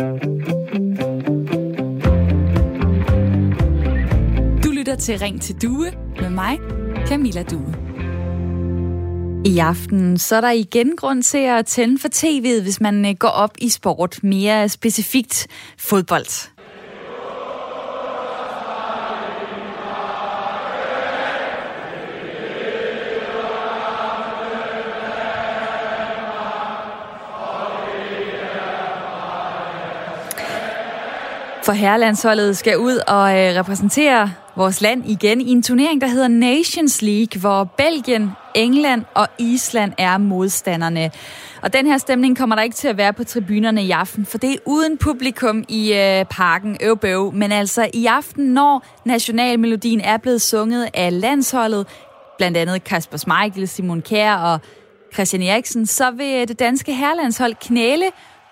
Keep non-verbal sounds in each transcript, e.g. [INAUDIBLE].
Du lytter til Ring til Due med mig, Camilla Due. I aften så er der igen grund til at tænde for tv'et, hvis man øh, går op i sport, mere specifikt fodbold. For herrelandsholdet skal ud og øh, repræsentere vores land igen i en turnering, der hedder Nations League, hvor Belgien, England og Island er modstanderne. Og den her stemning kommer der ikke til at være på tribunerne i aften, for det er uden publikum i øh, parken Øvbøv. Men altså i aften, når nationalmelodien er blevet sunget af landsholdet, blandt andet Kasper Schmeichel, Simon Kjær og Christian Eriksen, så vil øh, det danske herrelandshold knæle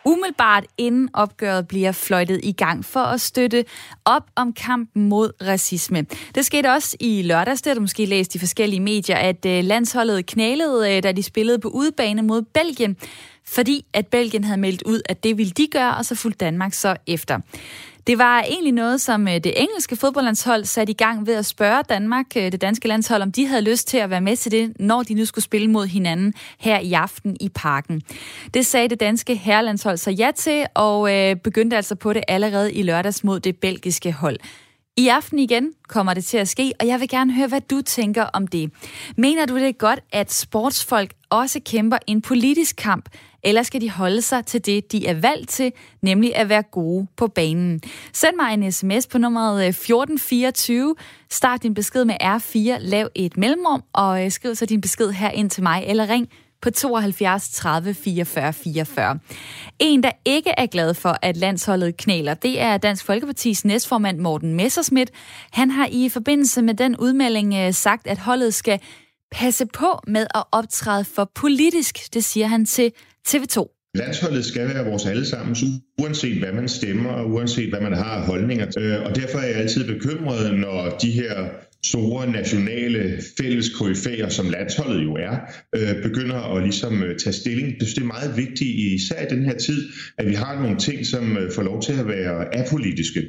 umiddelbart inden opgøret bliver fløjtet i gang for at støtte op om kampen mod racisme. Det skete også i lørdags, det har du måske læst i forskellige medier, at øh, landsholdet knælede, øh, da de spillede på udebane mod Belgien, fordi at Belgien havde meldt ud, at det ville de gøre, og så fulgte Danmark så efter. Det var egentlig noget, som øh, det engelske fodboldlandshold satte i gang ved at spørge Danmark, øh, det danske landshold, om de havde lyst til at være med til det, når de nu skulle spille mod hinanden her i aften i parken. Det sagde det danske herrelandshold så ja til, og øh, begyndte altså på det allerede i lørdags mod det belgiske hold. I aften igen kommer det til at ske, og jeg vil gerne høre, hvad du tænker om det. Mener du det er godt, at sportsfolk også kæmper en politisk kamp, eller skal de holde sig til det, de er valgt til, nemlig at være gode på banen? Send mig en sms på nummeret øh, 1424. Start din besked med R4, lav et mellemrum, og øh, skriv så din besked her ind til mig, eller ring på 72 30 44 44. En, der ikke er glad for, at landsholdet knæler, det er Dansk Folkepartis næstformand Morten Messerschmidt. Han har i forbindelse med den udmelding øh, sagt, at holdet skal passe på med at optræde for politisk, det siger han til TV2. Landsholdet skal være vores allesammens, uanset hvad man stemmer og uanset hvad man har af holdninger. til. og derfor er jeg altid bekymret, når de her store nationale fælles koryfæer, som landsholdet jo er, øh, begynder at ligesom øh, tage stilling. Det er meget vigtigt, især i den her tid, at vi har nogle ting, som øh, får lov til at være apolitiske.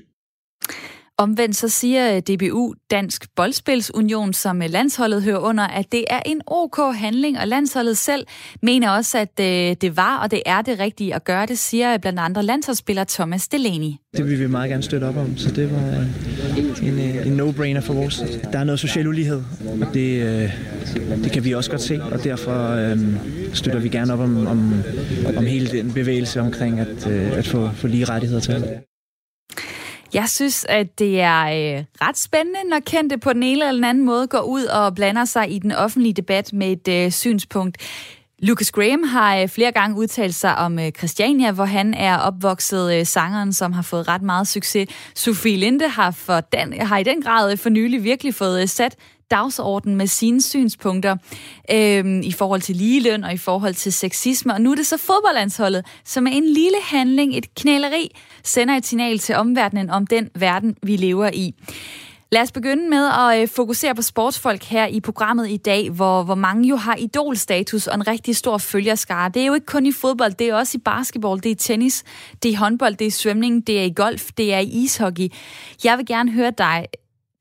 Omvendt så siger øh, DBU, Dansk Boldspilsunion, som øh, landsholdet hører under, at det er en ok handling, og landsholdet selv mener også, at øh, det var og det er det rigtige at gøre. Det siger blandt andre landsholdsspiller Thomas Delaney. Det vil vi meget gerne støtte op om, så det var en, en no-brainer for vores. Der er noget social ulighed, og det, det kan vi også godt se, og derfor øhm, støtter vi gerne op om, om, om hele den bevægelse omkring at, at få, få lige rettigheder til jeg synes, at det er øh, ret spændende, når kendte på den ene eller den anden måde går ud og blander sig i den offentlige debat med et øh, synspunkt. Lucas Graham har øh, flere gange udtalt sig om øh, Christiania, hvor han er opvokset øh, sangeren, som har fået ret meget succes. Sofie Linde har, for den, har i den grad øh, for nylig virkelig fået øh, sat dagsorden med sine synspunkter øh, i forhold til ligeløn og i forhold til sexisme. Og nu er det så fodboldlandsholdet, som er en lille handling, et knæleri, sender et signal til omverdenen om den verden, vi lever i. Lad os begynde med at øh, fokusere på sportsfolk her i programmet i dag, hvor, hvor mange jo har idolstatus og en rigtig stor følgerskare. Det er jo ikke kun i fodbold, det er også i basketball, det er i tennis, det er i håndbold, det er i svømning, det er i golf, det er i ishockey. Jeg vil gerne høre dig,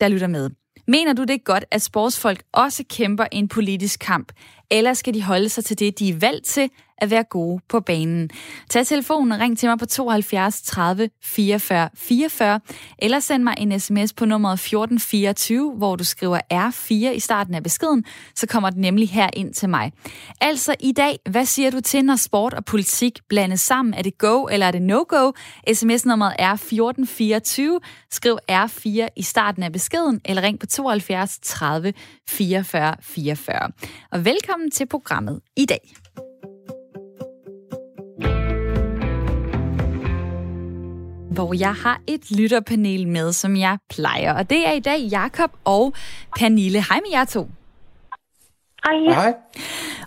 der lytter med. Mener du det godt, at sportsfolk også kæmper en politisk kamp, eller skal de holde sig til det, de er valgt til, at være gode på banen. Tag telefonen og ring til mig på 72 30 44 44, eller send mig en sms på nummeret 1424, hvor du skriver R4 i starten af beskeden, så kommer den nemlig her ind til mig. Altså i dag, hvad siger du til, når sport og politik blandes sammen? Er det go eller er det no-go? SMS-nummeret er 1424. Skriv R4 i starten af beskeden, eller ring på 72 30 44 44. Og velkommen til programmet i dag. Hvor jeg har et lytterpanel med, som jeg plejer. Og det er i dag Jakob og Pernille. Hej med jer to. Hej. Hej.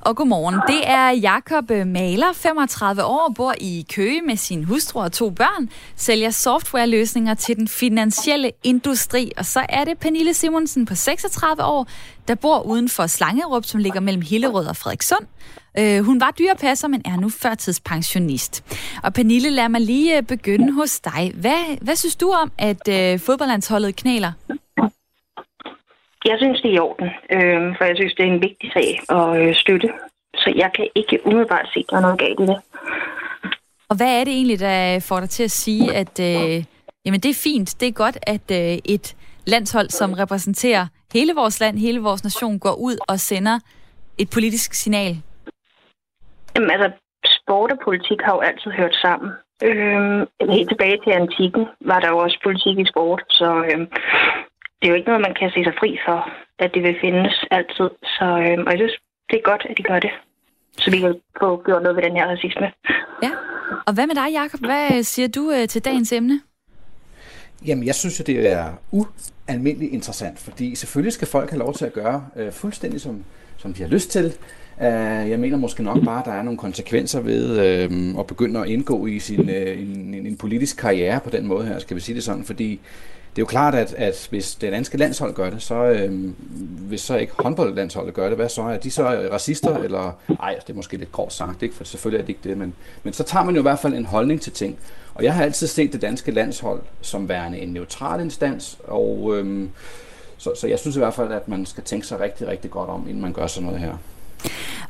Og godmorgen. Det er Jakob øh, Maler, 35 år, bor i Køge med sin hustru og to børn, sælger softwareløsninger til den finansielle industri. Og så er det Pernille Simonsen på 36 år, der bor uden for Slangerup, som ligger mellem Hillerød og Frederikssund. Øh, hun var dyrepasser, men er nu førtidspensionist. Og Pernille, lad mig lige øh, begynde hos dig. Hvad, hvad synes du om, at øh, fodboldlandsholdet knæler? Jeg synes, det er i orden, øh, for jeg synes, det er en vigtig sag at øh, støtte. Så jeg kan ikke umiddelbart se, at der er noget galt i det. Og hvad er det egentlig, der får dig til at sige, at øh, jamen det er fint, det er godt, at øh, et landshold, som repræsenterer hele vores land, hele vores nation, går ud og sender et politisk signal? Jamen altså, sport og politik har jo altid hørt sammen. Øh, helt tilbage til antikken var der jo også politik i sport, så øh, det er jo ikke noget, man kan se sig fri for, at det vil findes altid. Så øh, og jeg synes, det er godt, at de gør det. Så vi kan få gjort noget ved den her racisme. Ja. Og hvad med dig, Jacob? Hvad siger du øh, til dagens emne? Jamen, jeg synes jo, det er ualmindeligt interessant, fordi selvfølgelig skal folk have lov til at gøre øh, fuldstændig, som, som de har lyst til. Uh, jeg mener måske nok bare, at der er nogle konsekvenser ved øh, at begynde at indgå i sin, øh, en, en, en politisk karriere på den måde her, skal vi sige det sådan, fordi det er jo klart, at, at hvis det danske landshold gør det, så øh, hvis så ikke håndboldlandsholdet gør det, hvad så? Er de så racister? Eller, ej, altså, det er måske lidt kort sagt, ikke? for selvfølgelig er det ikke det, men, men så tager man jo i hvert fald en holdning til ting. Og jeg har altid set det danske landshold som værende en neutral instans, og øh, så, så jeg synes i hvert fald, at man skal tænke sig rigtig, rigtig godt om, inden man gør sådan noget her.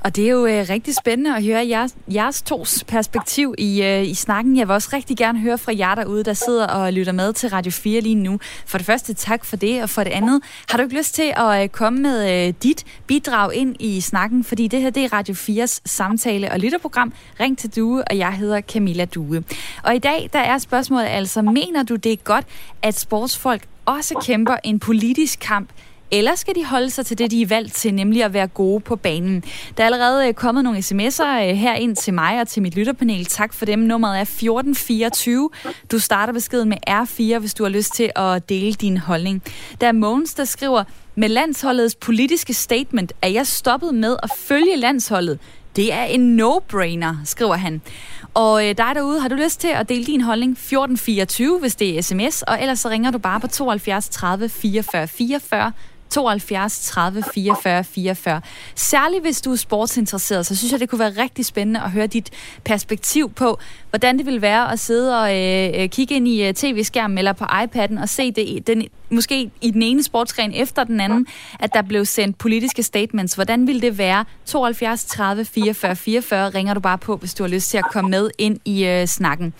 Og det er jo øh, rigtig spændende at høre jeres, jeres tos perspektiv i, øh, i snakken. Jeg vil også rigtig gerne høre fra jer derude, der sidder og lytter med til Radio 4 lige nu. For det første, tak for det. Og for det andet, har du ikke lyst til at øh, komme med øh, dit bidrag ind i snakken? Fordi det her, det er Radio 4's samtale- og lytterprogram. Ring til Due, og jeg hedder Camilla Due. Og i dag, der er spørgsmålet altså, mener du det er godt, at sportsfolk også kæmper en politisk kamp eller skal de holde sig til det, de er valgt til, nemlig at være gode på banen? Der er allerede øh, kommet nogle sms'er øh, her ind til mig og til mit lytterpanel. Tak for dem. Nummeret er 1424. Du starter beskeden med R4, hvis du har lyst til at dele din holdning. Der er Mogens, der skriver, med landsholdets politiske statement er jeg stoppet med at følge landsholdet. Det er en no-brainer, skriver han. Og øh, dig derude, har du lyst til at dele din holdning 1424, hvis det er sms, og ellers så ringer du bare på 72 30 44 44 72 30 44 44. Særligt hvis du er sportsinteresseret, så synes jeg, det kunne være rigtig spændende at høre dit perspektiv på, hvordan det vil være at sidde og øh, øh kigge ind i øh, tv-skærmen eller på iPad'en og se det den, måske i den ene sportsgren efter den anden, at der blev sendt politiske statements. Hvordan vil det være? 72 30 44 44 ringer du bare på, hvis du har lyst til at komme med ind i øh, snakken.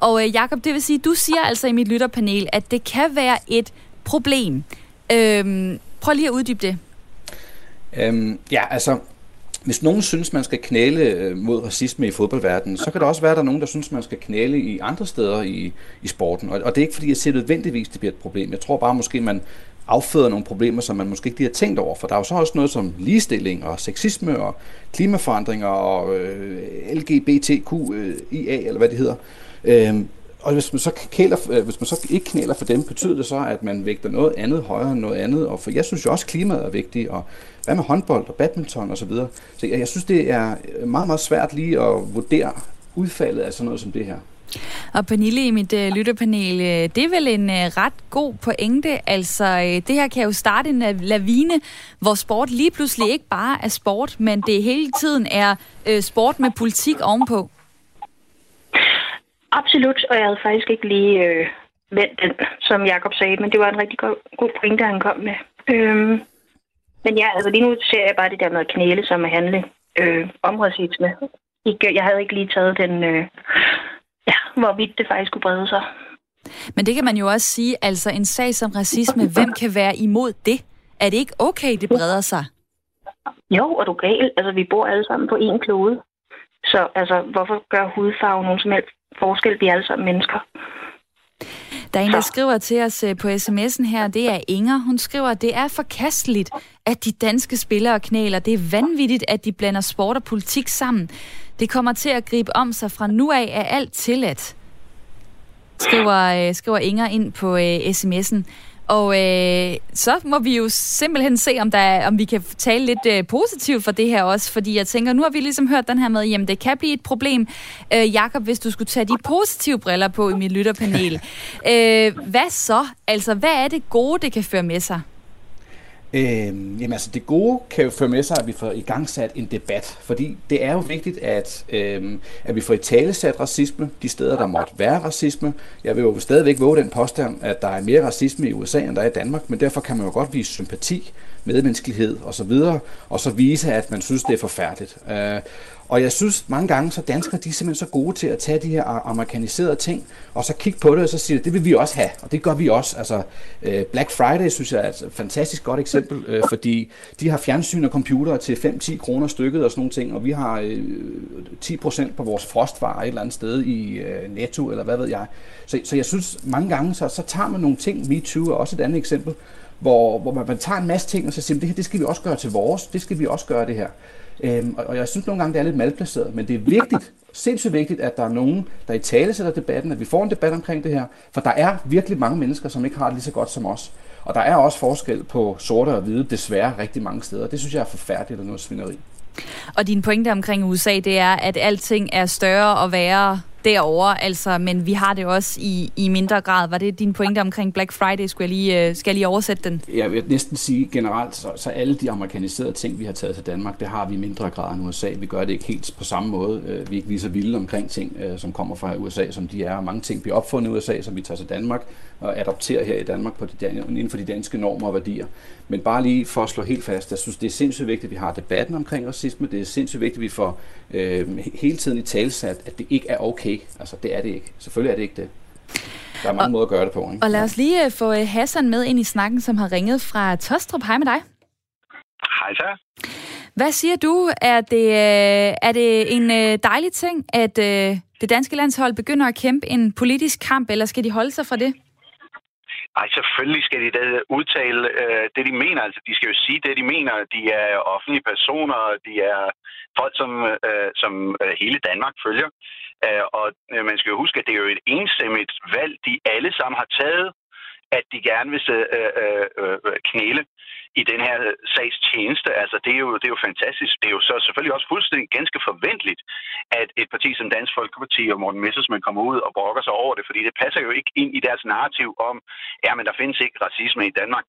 Og øh, Jakob, det vil sige, du siger altså i mit lytterpanel, at det kan være et problem, Øhm, prøv lige at uddybe det. Øhm, ja, altså, hvis nogen synes, man skal knæle øh, mod racisme i fodboldverdenen, så kan det også være, at der er nogen, der synes, man skal knæle i andre steder i, i sporten. Og, og det er ikke fordi, jeg siger nødvendigvis, det bliver et problem. Jeg tror bare måske, man afføder nogle problemer, som man måske ikke lige har tænkt over. For der er jo så også noget som ligestilling og sexisme og klimaforandringer og øh, LGBTQIA, øh, eller hvad det hedder. Øh, og hvis man, så kæler, øh, hvis man så ikke knæler for dem, betyder det så, at man vægter noget andet højere end noget andet? Og for jeg synes jo også, at klimaet er vigtigt, og hvad med håndbold og badminton osv.? Så, videre. så jeg, jeg synes, det er meget, meget svært lige at vurdere udfaldet af sådan noget som det her. Og Pernille i mit øh, lytterpanel, øh, det er vel en øh, ret god pointe. Altså, øh, det her kan jo starte en øh, lavine, hvor sport lige pludselig ikke bare er sport, men det hele tiden er øh, sport med politik ovenpå. Absolut, og jeg havde faktisk ikke lige øh, vendt den, som Jakob sagde, men det var en rigtig god, god pointe, han kom med. Øhm, men ja, altså lige nu ser jeg bare det der med at knæle, som at handle øh, om racisme. Jeg havde ikke lige taget den, øh, ja, hvorvidt det faktisk kunne brede sig. Men det kan man jo også sige, altså en sag som racisme, hvem kan være imod det? Er det ikke okay, det breder sig? Jo, og du gal. Altså, vi bor alle sammen på én klode. Så altså, hvorfor gør hudfarve nogen som helst forskel. Vi er alle sammen mennesker. Der er en, der skriver til os øh, på sms'en her, det er Inger. Hun skriver, at det er forkasteligt, at de danske spillere knæler. Det er vanvittigt, at de blander sport og politik sammen. Det kommer til at gribe om sig fra nu af, er alt tilladt. Skriver, øh, skriver Inger ind på uh, sms'en. Og øh, så må vi jo simpelthen se, om, der, om vi kan tale lidt øh, positivt for det her også, fordi jeg tænker, nu har vi ligesom hørt den her med, jamen det kan blive et problem, øh, Jakob, hvis du skulle tage de positive briller på i mit lytterpanel. [LAUGHS] øh, hvad så? Altså, hvad er det gode, det kan føre med sig? Øh, jamen altså, det gode kan jo føre med sig, at vi får i gang sat en debat, fordi det er jo vigtigt, at, øh, at vi får i tale sat racisme, de steder, der måtte være racisme. Jeg vil jo stadigvæk våge den påstand, at der er mere racisme i USA, end der er i Danmark, men derfor kan man jo godt vise sympati, medmenneskelighed osv., og så vise, at man synes, det er forfærdeligt. Øh, og jeg synes mange gange, så danskere de er simpelthen så gode til at tage de her amerikaniserede ting, og så kigge på det, og så sige, det vil vi også have, og det gør vi også. Altså, øh, Black Friday synes jeg er et fantastisk godt eksempel, øh, fordi de har fjernsyn og computer til 5-10 kroner stykket og sådan nogle ting, og vi har øh, 10% på vores frostvarer et eller andet sted i Netto, eller hvad ved jeg. Så, så jeg synes mange gange, så, så tager man nogle ting, MeToo er også et andet eksempel, hvor, hvor man, man tager en masse ting, og så siger, det her, det skal vi også gøre til vores, det skal vi også gøre det her. Øhm, og, og jeg synes nogle gange, det er lidt malplaceret, men det er vigtigt, sindssygt vigtigt, at der er nogen, der i tale sætter debatten, at vi får en debat omkring det her, for der er virkelig mange mennesker, som ikke har det lige så godt som os. Og der er også forskel på sorte og hvide, desværre rigtig mange steder. Det synes jeg er forfærdeligt og noget svineri. Og din pointe omkring USA, det er, at alting er større og værre derovre, altså, men vi har det også i, i mindre grad. Var det din pointe omkring Black Friday? Skulle jeg lige, øh, skal jeg lige oversætte den? Jeg vil næsten sige generelt, så, så alle de amerikaniserede ting, vi har taget til Danmark, det har vi i mindre grad end USA. Vi gør det ikke helt på samme måde. Øh, vi er ikke lige så vilde omkring ting, øh, som kommer fra USA, som de er. Mange ting bliver opfundet i USA, som vi tager til Danmark og adopterer her i Danmark på de, inden for de danske normer og værdier. Men bare lige for at slå helt fast, jeg synes, det er sindssygt vigtigt, at vi har debatten omkring racisme. Det er sindssygt vigtigt, at vi får øh, hele tiden i talsat, at det ikke er okay. Altså, det er det ikke. Selvfølgelig er det ikke det. Der er mange og, måder at gøre det på. Ikke? Og lad os lige øh, få øh, Hassan med ind i snakken, som har ringet fra Tostrup. Hej med dig. Hej så. Hvad siger du? Er det, øh, er det en dejlig ting, at det danske landshold begynder at kæmpe en politisk kamp, eller skal de holde sig fra det? Ej, selvfølgelig skal de da udtale øh, det, de mener. Altså, de skal jo sige det, de mener. De er offentlige personer, de er folk, som, øh, som hele Danmark følger. Øh, Øh, og øh, man skal jo huske, at det er jo et enstemmigt valg, de alle sammen har taget, at de gerne vil øh, øh, øh, knæle i den her sags tjeneste. Altså, det er, jo, det er jo fantastisk. Det er jo så selvfølgelig også fuldstændig ganske forventeligt, at et parti som Dansk Folkeparti og Morten Messersmith kommer ud og brokker sig over det, fordi det passer jo ikke ind i deres narrativ om, ja, men der findes ikke racisme i Danmark.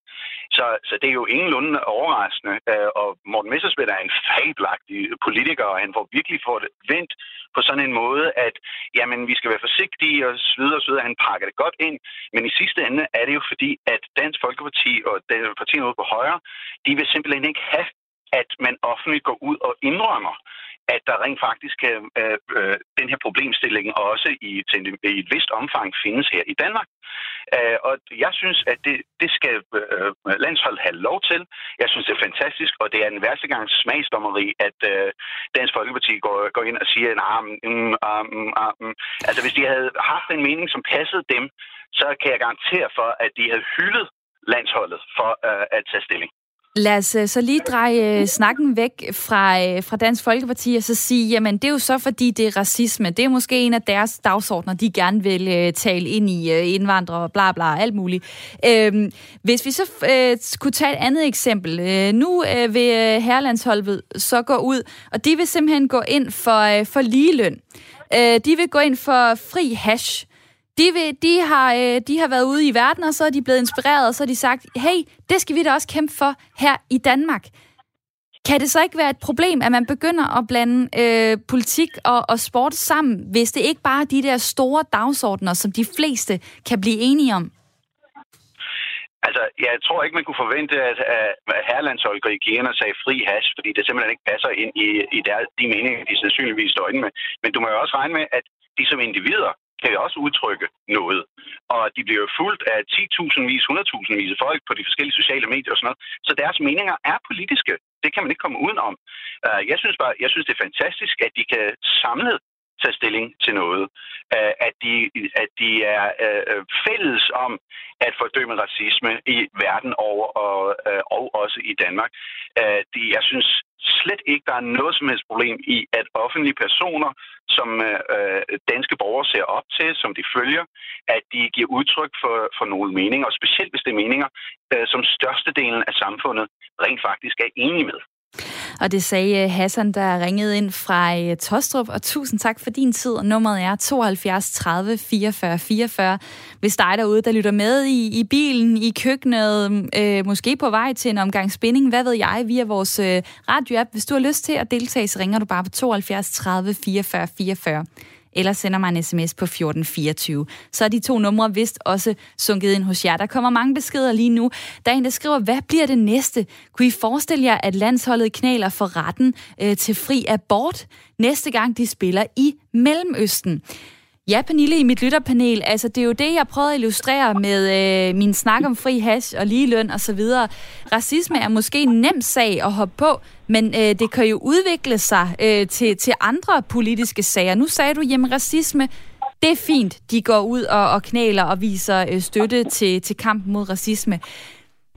Så, så det er jo ingenlunde overraskende, øh, og Morten Messersmith er en fabelagtig politiker, og han får virkelig fået det vendt på sådan en måde, at jamen, vi skal være forsigtige og så videre, og så videre. Han pakker det godt ind, men i sidste ende er det jo fordi, at Dansk Folkeparti og partierne ude på højre, de vil simpelthen ikke have, at man offentligt går ud og indrømmer, at der rent faktisk øh, øh, den her problemstilling også i, til, i et vist omfang findes her i Danmark. Øh, og jeg synes, at det, det skal øh, landsholdet have lov til. Jeg synes, det er fantastisk, og det er en værste gang smagsdommeri, at øh, Dansk Folkeparti går, går ind og siger, nah, mm, um, um. altså hvis de havde haft en mening, som passede dem, så kan jeg garantere for, at de havde hyldet landsholdet for øh, at tage stilling. Lad os øh, så lige dreje øh, snakken væk fra, øh, fra Dansk Folkeparti og så sige, jamen det er jo så fordi det er racisme. Det er måske en af deres dagsordner, de gerne vil tale ind i indvandrere, bla bla, alt muligt. Øhm, hvis vi så øh, kunne tage et andet eksempel. Øh, nu øh, vil herrelandsholdet så gå ud, og de vil simpelthen gå ind for, øh, for ligeløn. Øh, de vil gå ind for fri hash. De, vil, de, har, øh, de har været ude i verden, og så er de blevet inspireret, og så har de sagt, hey, det skal vi da også kæmpe for her i Danmark. Kan det så ikke være et problem, at man begynder at blande øh, politik og, og sport sammen, hvis det ikke bare er de der store dagsordner, som de fleste kan blive enige om? Altså, jeg tror ikke, man kunne forvente, at, at herrelandsholdet i igen sagde fri hash, fordi det simpelthen ikke passer ind i, i der, de meninger, de sandsynligvis står inde med. Men du må jo også regne med, at de som individer kan jo også udtrykke noget. Og de bliver jo fuldt af 10.000 vis, 100.000 vis af folk på de forskellige sociale medier og sådan noget. Så deres meninger er politiske. Det kan man ikke komme udenom. Øh, jeg synes bare, jeg synes det er fantastisk, at de kan samlet tage stilling til noget. Øh, at, de, at de er øh, fælles om at fordømme racisme i verden over og, og også i Danmark. De, jeg synes slet ikke, der er noget som helst problem i, at offentlige personer, som øh, danske borgere ser op til, som de følger, at de giver udtryk for, for nogle meninger, og specielt hvis det er meninger, øh, som størstedelen af samfundet rent faktisk er enige med. Og det sagde øh, Hassan, der ringede ind fra øh, Tostrup, og tusind tak for din tid. Nummeret er 72 30 44 44. Hvis dig derude, der lytter med i, i bilen, i køkkenet, øh, måske på vej til en omgang spænding, hvad ved jeg, via vores øh, radioapp. Hvis du har lyst til at deltage, så ringer du bare på 72 30 44 44 eller sender mig en sms på 1424. Så er de to numre vist også sunket ind hos jer. Der kommer mange beskeder lige nu. Der er en, der skriver, hvad bliver det næste? Kunne I forestille jer, at landsholdet knaler for retten øh, til fri abort næste gang de spiller i Mellemøsten? Ja, Pernille, i mit lytterpanel, altså det er jo det, jeg prøvede at illustrere med øh, min snak om fri hash og ligeløn og så videre. Racisme er måske en nem sag at hoppe på, men øh, det kan jo udvikle sig øh, til, til andre politiske sager. Nu sagde du, jamen racisme, det er fint, de går ud og, og knæler og viser øh, støtte til, til kampen mod racisme.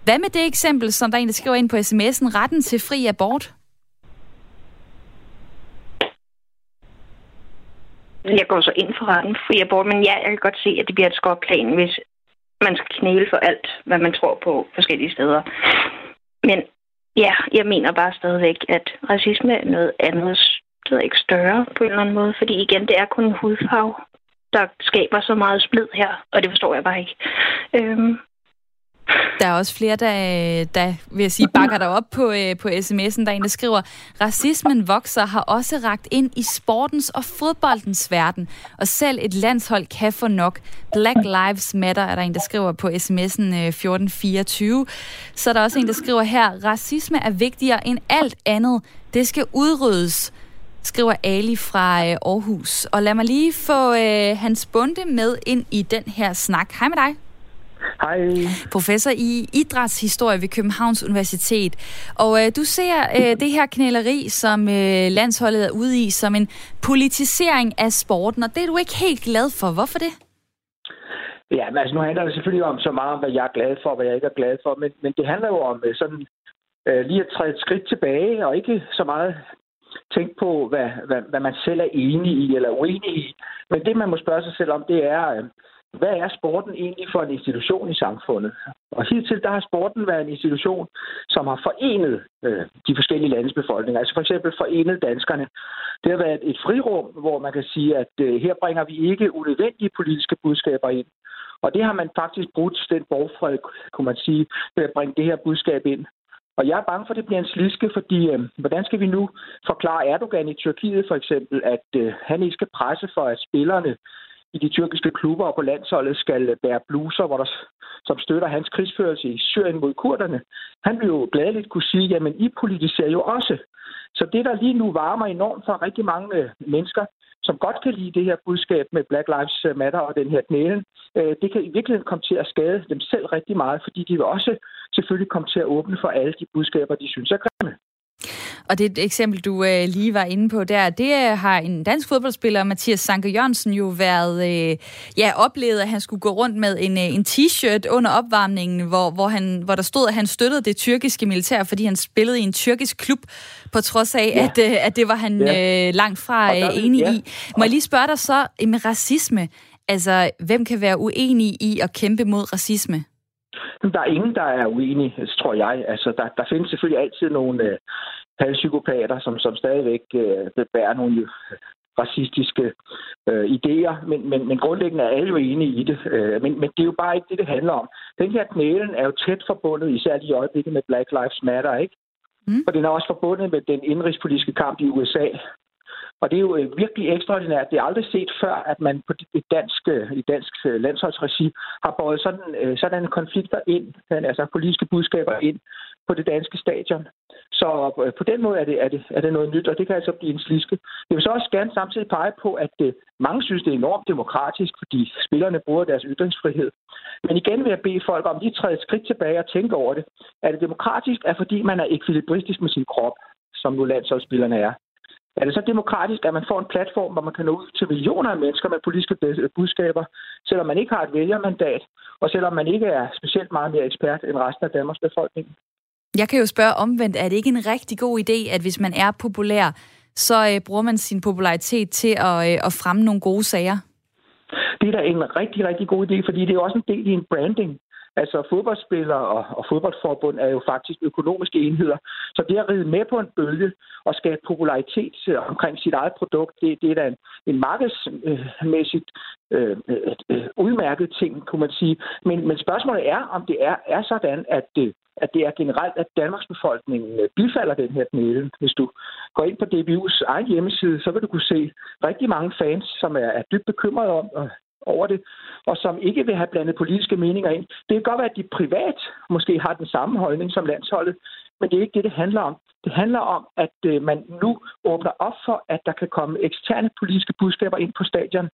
Hvad med det eksempel, som der egentlig skriver ind på sms'en, retten til fri abort? Jeg går så ind for retten fri abort, men ja, jeg kan godt se, at det bliver et skråplan, hvis man skal knæle for alt, hvad man tror på forskellige steder. Men ja, jeg mener bare stadigvæk, at racisme er noget andet, det er ikke større på en eller anden måde, fordi igen, det er kun en hudfarve, der skaber så meget splid her, og det forstår jeg bare ikke. Øhm, der er også flere, der, der vil jeg sige, bakker dig op på, øh, på sms'en. Der er en, der skriver, racismen vokser har også ragt ind i sportens og fodboldens verden, og selv et landshold kan få nok. Black Lives Matter er der en, der skriver på sms'en øh, 1424. Så er der også en, der skriver her, racisme er vigtigere end alt andet. Det skal udryddes skriver Ali fra øh, Aarhus. Og lad mig lige få øh, Hans Bunde med ind i den her snak. Hej med dig. Hej. Professor i idrætshistorie ved Københavns Universitet. Og øh, du ser øh, det her knæleri, som øh, landsholdet er ude i, som en politisering af sporten, og det er du ikke helt glad for. Hvorfor det? Ja, men altså nu handler det selvfølgelig om så meget om, hvad jeg er glad for, og hvad jeg ikke er glad for, men, men det handler jo om øh, sådan øh, lige at træde et skridt tilbage, og ikke så meget tænke på, hvad, hvad, hvad man selv er enig i eller uenig i. Men det, man må spørge sig selv om, det er, øh, hvad er sporten egentlig for en institution i samfundet? Og hidtil der har sporten været en institution, som har forenet øh, de forskellige landes befolkninger. Altså for eksempel forenet danskerne. Det har været et frirum, hvor man kan sige, at øh, her bringer vi ikke unødvendige politiske budskaber ind. Og det har man faktisk brugt den borgfred, kunne man sige, ved at bringe det her budskab ind. Og jeg er bange for, at det bliver en sliske, fordi øh, hvordan skal vi nu forklare Erdogan i Tyrkiet for eksempel, at øh, han ikke skal presse for, at spillerne i de tyrkiske klubber og på landsholdet skal bære bluser, hvor der, som støtter hans krigsførelse i Syrien mod kurderne. Han vil jo gladeligt kunne sige, jamen I politiserer jo også. Så det, der lige nu varmer enormt for rigtig mange øh, mennesker, som godt kan lide det her budskab med Black Lives Matter og den her knælen, øh, det kan i virkeligheden komme til at skade dem selv rigtig meget, fordi de vil også selvfølgelig komme til at åbne for alle de budskaber, de synes er grimme. Og det eksempel, du øh, lige var inde på der, det øh, har en dansk fodboldspiller, Mathias Sanke Jørgensen, jo været, øh, ja, oplevet, at han skulle gå rundt med en, øh, en t-shirt under opvarmningen, hvor, hvor, han, hvor der stod, at han støttede det tyrkiske militær, fordi han spillede i en tyrkisk klub, på trods af, ja. at, øh, at det var han ja. øh, langt fra øh, enig ja. i. Må jeg lige spørge dig så, med racisme, altså, hvem kan være uenig i at kæmpe mod racisme? Der er ingen, der er uenig, tror jeg. Altså, der, der findes selvfølgelig altid nogle, øh, halvpsykopater, som, som stadigvæk øh, bærer nogle racistiske øh, idéer, men, men, men grundlæggende er alle jo enige i det. Øh, men, men det er jo bare ikke det, det handler om. Den her knælen er jo tæt forbundet, især i øjeblikket med Black Lives Matter, ikke? Mm. Og den er også forbundet med den indrigspolitiske kamp i USA. Og det er jo øh, virkelig ekstraordinært. Det er aldrig set før, at man på et dansk, et dansk øh, landsholdsregi har båret sådan, øh, sådan konflikter ind, altså politiske budskaber ind på det danske stadion. Så øh, på den måde er det, er, det, er det noget nyt, og det kan altså blive en sliske. Jeg vil så også gerne samtidig pege på, at øh, mange synes, det er enormt demokratisk, fordi spillerne bruger deres ytringsfrihed. Men igen vil jeg bede folk om lige træde et skridt tilbage og tænke over det. Er det demokratisk, er fordi man er ekvilibristisk med sin krop, som nu landsholdsspillerne er? Er det så demokratisk, at man får en platform, hvor man kan nå ud til millioner af mennesker med politiske budskaber, selvom man ikke har et vælgermandat, og selvom man ikke er specielt meget mere ekspert end resten af Danmarks befolkning? Jeg kan jo spørge omvendt, er det ikke en rigtig god idé, at hvis man er populær, så øh, bruger man sin popularitet til at, øh, at fremme nogle gode sager? Det er da en rigtig, rigtig god idé, fordi det er også en del i en branding. Altså fodboldspillere og, og fodboldforbund er jo faktisk økonomiske enheder. Så det at ride med på en bølge og skabe popularitet omkring sit eget produkt, det, det er da en, en markedsmæssigt øh, øh, øh, udmærket ting, kunne man sige. Men, men spørgsmålet er, om det er, er sådan, at det, at det er generelt, at Danmarks befolkning øh, bifalder den her knæle. Hvis du går ind på DBU's egen hjemmeside, så vil du kunne se rigtig mange fans, som er, er dybt bekymrede om, øh, over det, og som ikke vil have blandet politiske meninger ind. Det kan godt være, at de privat måske har den samme holdning som landsholdet, men det er ikke det, det handler om. Det handler om, at øh, man nu åbner op for, at der kan komme eksterne politiske budskaber ind på stadion.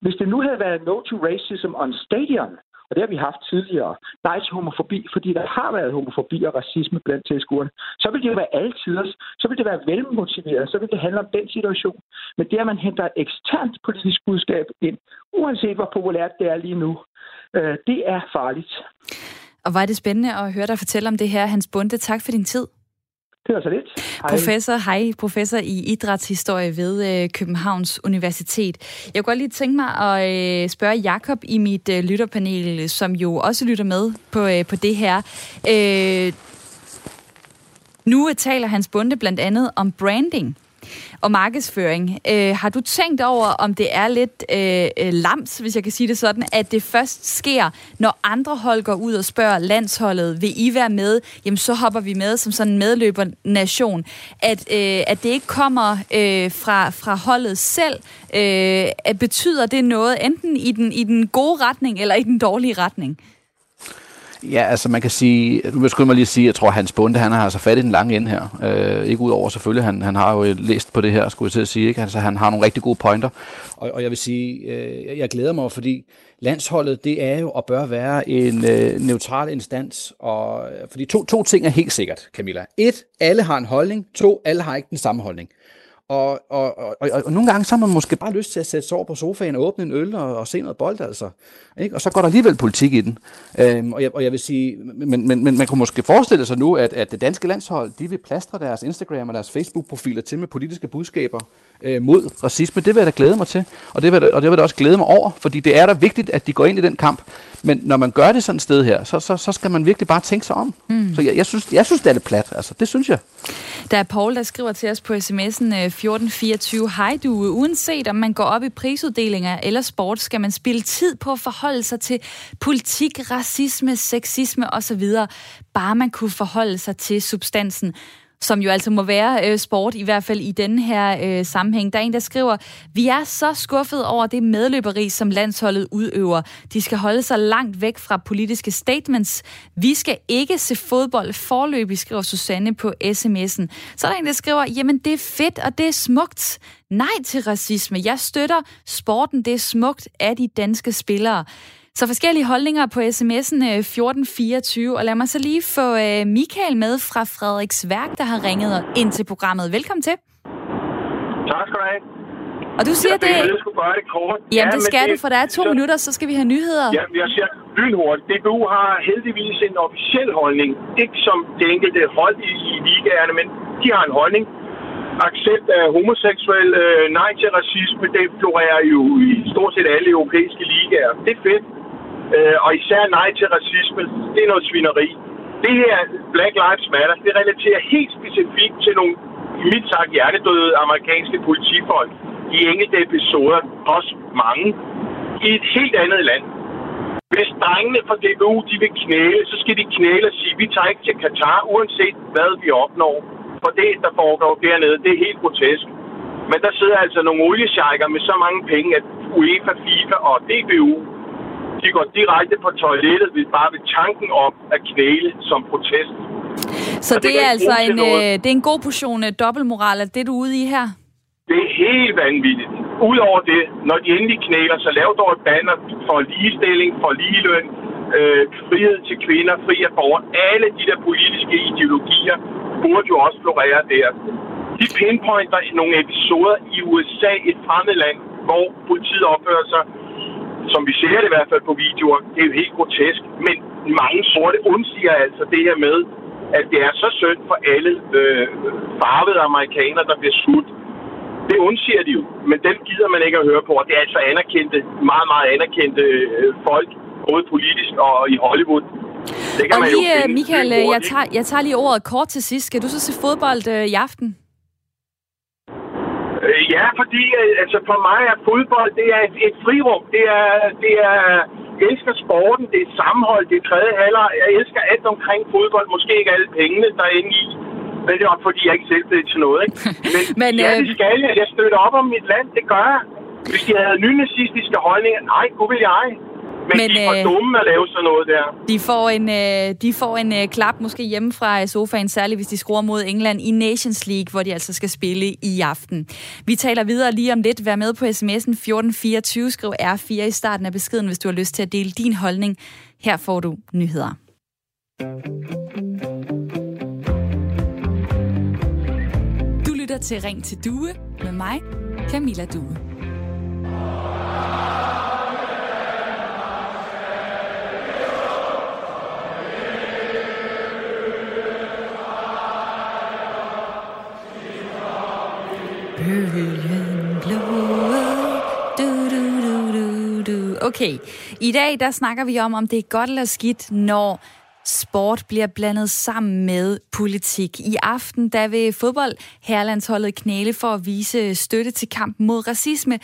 Hvis det nu havde været no to racism on stadion, og det har vi haft tidligere. Nej til homofobi, fordi der har været homofobi og racisme blandt tilskuerne. Så vil det jo være alle tiders. Så vil det være velmotiveret. Så vil det handle om den situation. Men det, at man henter et eksternt politisk budskab ind, uanset hvor populært det er lige nu, øh, det er farligt. Og var det spændende at høre dig fortælle om det her, Hans Bunde. Tak for din tid. Det var så altså lidt. Hej. Professor, hej, professor i idrætshistorie ved øh, Københavns Universitet. Jeg kunne godt lige tænke mig at øh, spørge Jakob i mit øh, lytterpanel, som jo også lytter med på, øh, på det her. Øh, nu taler Hans Bunde blandt andet om branding og markedsføring. Øh, har du tænkt over, om det er lidt øh, øh, lams, hvis jeg kan sige det sådan, at det først sker, når andre hold går ud og spørger landsholdet, vil I være med? Jamen, så hopper vi med som sådan en medløbernation. At, øh, at det ikke kommer øh, fra, fra holdet selv, øh, at betyder det noget enten i den, i den gode retning eller i den dårlige retning? Ja, altså man kan sige, nu vil jeg mig lige sige, jeg tror Hans Bunde, han har altså fat i den lange ende her. Øh, ikke udover selvfølgelig, han, han har jo læst på det her, skulle jeg til at sige, ikke? Altså han har nogle rigtig gode pointer. Og, og jeg vil sige, øh, jeg glæder mig, fordi landsholdet, det er jo og bør være en øh, neutral instans. Og, øh, fordi to, to ting er helt sikkert, Camilla. Et, alle har en holdning. To, alle har ikke den samme holdning. Og, og, og, og, og nogle gange så har man måske bare lyst til at sætte sig over på sofaen og åbne en øl og, og se noget bold, altså. Ikke? Og så går der alligevel politik i den. Øhm, og, jeg, og jeg vil sige, men, men, men man kunne måske forestille sig nu, at, at det danske landshold, de vil plastre deres Instagram og deres Facebook-profiler til med politiske budskaber øh, mod racisme. Det vil jeg da glæde mig til, og det, vil jeg, og det vil jeg da også glæde mig over, fordi det er da vigtigt, at de går ind i den kamp. Men når man gør det sådan et sted her, så, så, så skal man virkelig bare tænke sig om. Mm. Så jeg, jeg, synes, jeg synes, det er lidt plat. Altså, det synes jeg. Der er Paul, der skriver til os på sms'en 1424. Øh, Hej du, uanset om man går op i prisuddelinger eller sport, skal man spille tid på at forholde sig til politik, racisme, sexisme osv. Bare man kunne forholde sig til substansen som jo altså må være øh, sport, i hvert fald i den her øh, sammenhæng. Der er en, der skriver, vi er så skuffet over det medløberi, som landsholdet udøver. De skal holde sig langt væk fra politiske statements. Vi skal ikke se fodbold forløbig, skriver Susanne på sms'en. Så er der en, der skriver, jamen det er fedt, og det er smukt. Nej til racisme. Jeg støtter sporten, det er smukt af de danske spillere. Så forskellige holdninger på sms'en 1424, øh, og lad mig så lige få øh, Michael med fra Frederiks Værk, der har ringet ind til programmet. Velkommen til. Tak skal du have. Og du siger, jeg det... Jeg skulle gøre det kort. Jamen, ja, det skal det, du, for der er to så... minutter, så skal vi have nyheder. Ja, jeg siger lynhurtigt. DBU har heldigvis en officiel holdning. Ikke som det enkelte hold i, i ligaerne, men de har en holdning. Accept af homoseksuel, øh, nej til racisme, det florerer jo i stort set alle europæiske ligaer. Det er fedt. Øh, og især nej til racisme, det er noget svineri. Det her Black Lives Matter, det relaterer helt specifikt til nogle, mit sagt, hjernedøde amerikanske politifolk i enkelte episoder, også mange, i et helt andet land. Hvis drengene fra DBU de vil knæle, så skal de knæle og sige, vi tager ikke til Katar, uanset hvad vi opnår. For det, der foregår dernede, det er helt grotesk. Men der sidder altså nogle oliesjejker med så mange penge, at UEFA, FIFA og DBU de går direkte på toilettet ved bare ved tanken om at knæle som protest. Så det, det er altså en, øh, det er en god portion øh, dobbeltmoral, at det er du ude i her? Det er helt vanvittigt. Udover det, når de endelig knæler, så lav dog et banner for ligestilling, for ligeløn, øh, frihed til kvinder, fri af borger. Alle de der politiske ideologier burde jo også florere der. De pinpointer nogle episoder i USA, et fremmed land, hvor politiet opfører sig som vi ser det i hvert fald på videoer, det er jo helt grotesk. Men mange sorte undsiger altså det her med, at det er så synd for alle øh, farvede amerikanere, der bliver skudt. Det undsiger de jo, men dem gider man ikke at høre på, og det er altså anerkendte, meget, meget anerkendte øh, folk, både politisk og i Hollywood. Det kan og man lige, jo finde, Michael, jeg tager, jeg tager lige ordet kort til sidst. Skal du så se fodbold øh, i aften? Øh, ja, fordi øh, altså for mig er fodbold, det er et, et frirum. Det er, det er, jeg elsker sporten, det er sammenhold, det er tredje halvleg. Jeg elsker alt omkring fodbold, måske ikke alle pengene, der er inde i. Men det er fordi, jeg ikke selv bliver til noget, ikke? [LAUGHS] Men, Men ja, det skal jeg. Jeg støtter op om mit land, det gør jeg. Hvis de havde nynazistiske holdninger, nej, kunne vil jeg. Men, Men de er for øh, dumme at lave sådan noget der. De får en, øh, de får en øh, klap måske hjemme fra sofaen, særligt hvis de skruer mod England i Nations League, hvor de altså skal spille i aften. Vi taler videre lige om lidt. Vær med på sms'en 1424. Skriv R4 i starten af beskeden, hvis du har lyst til at dele din holdning. Her får du nyheder. Du lytter til Ring til Due med mig, Camilla Due. Bølgen Du, du, du, du, du. Okay, i dag der snakker vi om, om det er godt eller skidt, når sport bliver blandet sammen med politik. I aften der vil fodbold herlandsholdet knæle for at vise støtte til kampen mod racisme,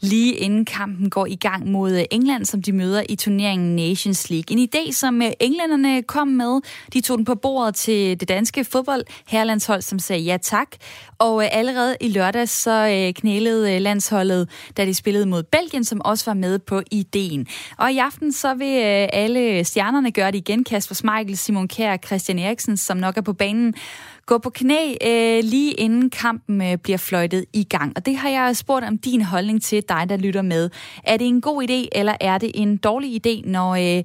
lige inden kampen går i gang mod England, som de møder i turneringen Nations League. En idé, som englænderne kom med. De tog den på bordet til det danske fodbold herlandshold, som sagde ja tak. Og øh, allerede i lørdag så øh, knælede øh, landsholdet, da de spillede mod Belgien, som også var med på ideen. Og i aften så vil alle stjernerne gøre det igen. Kasper Michael, Simon Kjær og Christian Eriksen, som nok er på banen, gå på knæ øh, lige inden kampen øh, bliver fløjtet i gang. Og det har jeg spurgt om din holdning til dig, der lytter med. Er det en god idé, eller er det en dårlig idé, når... Øh,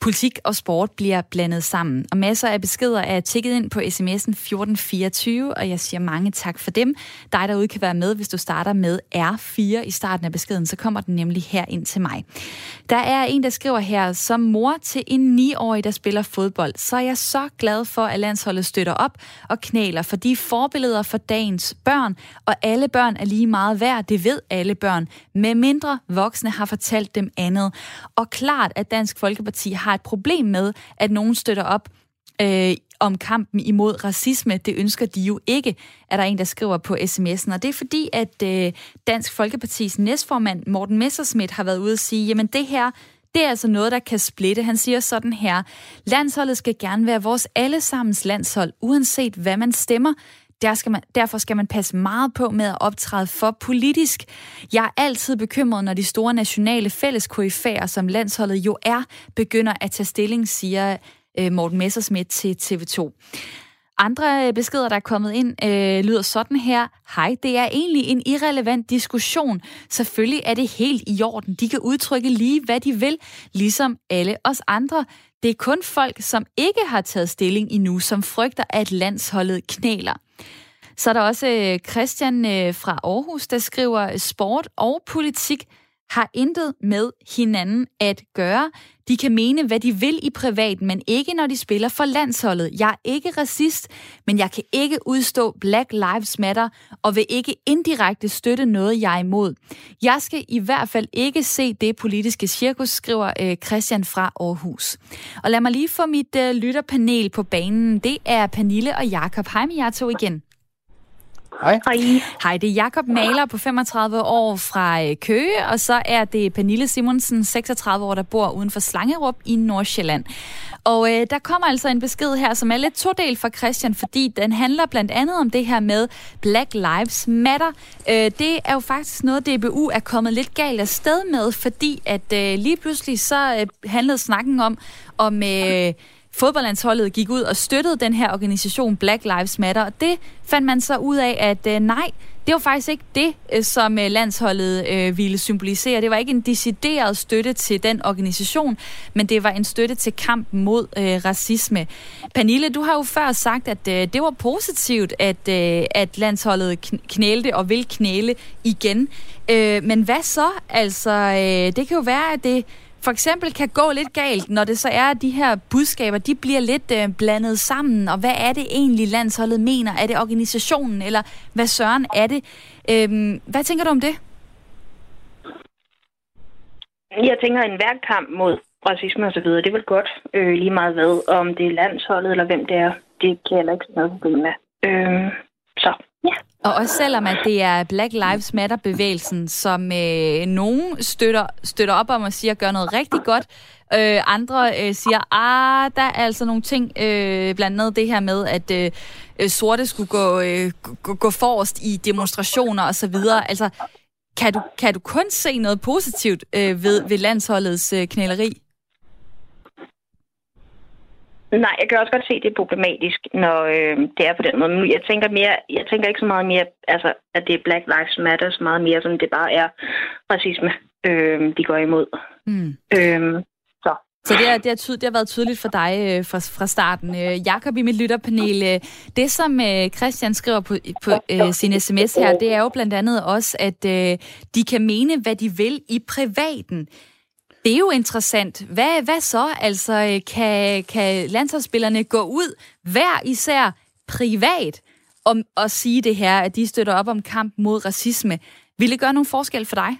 politik og sport bliver blandet sammen. Og masser af beskeder er tækket ind på sms'en 1424, og jeg siger mange tak for dem. Dig derude kan være med, hvis du starter med R4 i starten af beskeden, så kommer den nemlig her ind til mig. Der er en, der skriver her, som mor til en 9-årig, der spiller fodbold, så er jeg så glad for, at landsholdet støtter op og knæler, for de forbilleder for dagens børn, og alle børn er lige meget værd, det ved alle børn, med mindre voksne har fortalt dem andet. Og klart, at Dansk Folkeparti har har et problem med, at nogen støtter op øh, om kampen imod racisme. Det ønsker de jo ikke, er der en, der skriver på sms'en. Og det er fordi, at øh, Dansk Folkepartis næstformand Morten Messerschmidt har været ude og sige, jamen det her, det er altså noget, der kan splitte. Han siger sådan her, landsholdet skal gerne være vores allesammens landshold, uanset hvad man stemmer. Der skal man, derfor skal man passe meget på med at optræde for politisk. Jeg er altid bekymret, når de store nationale fælleskoryfærer, som landsholdet jo er, begynder at tage stilling, siger øh, Morten Messersmith til TV2. Andre øh, beskeder, der er kommet ind, øh, lyder sådan her. Hej, det er egentlig en irrelevant diskussion. Selvfølgelig er det helt i orden. De kan udtrykke lige, hvad de vil, ligesom alle os andre. Det er kun folk, som ikke har taget stilling endnu, som frygter, at landsholdet knæler. Så er der også øh, Christian øh, fra Aarhus, der skriver, sport og politik har intet med hinanden at gøre. De kan mene, hvad de vil i privat, men ikke når de spiller for landsholdet. Jeg er ikke racist, men jeg kan ikke udstå Black Lives Matter og vil ikke indirekte støtte noget, jeg er imod. Jeg skal i hvert fald ikke se det politiske cirkus, skriver øh, Christian fra Aarhus. Og lad mig lige få mit lytterpanel på banen. Det er Pernille og Jakob. Hej med jer to igen. Hej. Hej. Hej, det er Jakob Maler på 35 år fra øh, Køge, og så er det Pernille Simonsen, 36 år, der bor uden for Slangerup i Nordsjælland. Og øh, der kommer altså en besked her, som er lidt todel for Christian, fordi den handler blandt andet om det her med Black Lives Matter. Øh, det er jo faktisk noget, DBU er kommet lidt galt af sted med, fordi at øh, lige pludselig så øh, handlede snakken om, om... Øh, fodboldlandsholdet gik ud og støttede den her organisation Black Lives Matter. Og det fandt man så ud af, at øh, nej, det var faktisk ikke det, øh, som øh, landsholdet øh, ville symbolisere. Det var ikke en decideret støtte til den organisation, men det var en støtte til kampen mod øh, racisme. Pernille, du har jo før sagt, at øh, det var positivt, at, øh, at landsholdet knælte og vil knæle igen. Øh, men hvad så? Altså, øh, det kan jo være, at det for eksempel kan gå lidt galt, når det så er, at de her budskaber, de bliver lidt øh, blandet sammen, og hvad er det egentlig, landsholdet mener? Er det organisationen, eller hvad søren er det? Øhm, hvad tænker du om det? Jeg tænker, en enhver kamp mod racisme og så videre, det er vel godt øh, lige meget hvad, om det er landsholdet eller hvem det er. Det kan jeg heller ikke noget problem med. Øh, så. Og også selvom at det er Black Lives Matter-bevægelsen, som øh, nogen støtter, støtter op om og siger, gør noget rigtig godt, øh, andre øh, siger, ah, der er altså nogle ting, øh, blandt andet det her med, at øh, øh sorte skulle gå, øh, gå, gå forrest i demonstrationer osv. Altså, kan du, kan du kun se noget positivt øh, ved, ved landsholdets øh, knæleri? Nej, jeg kan også godt se, at det er problematisk, når øh, det er på den måde. Men jeg tænker, mere, jeg tænker ikke så meget mere, altså, at det er Black Lives Matter, så meget mere, som det bare er racisme, øh, de går imod. Mm. Øh, så. Så det, er, det, er tyd, det har været tydeligt for dig øh, fra, fra starten. Øh, Jakob i mit lytterpanel, øh, det som øh, Christian skriver på, på øh, sin sms her, det er jo blandt andet også, at øh, de kan mene, hvad de vil i privaten. Det er jo interessant. Hvad, hvad så? Altså, øh, kan, kan landsholdsspillerne gå ud hver især privat om at sige det her, at de støtter op om kamp mod racisme? Vil det gøre nogen forskel for dig?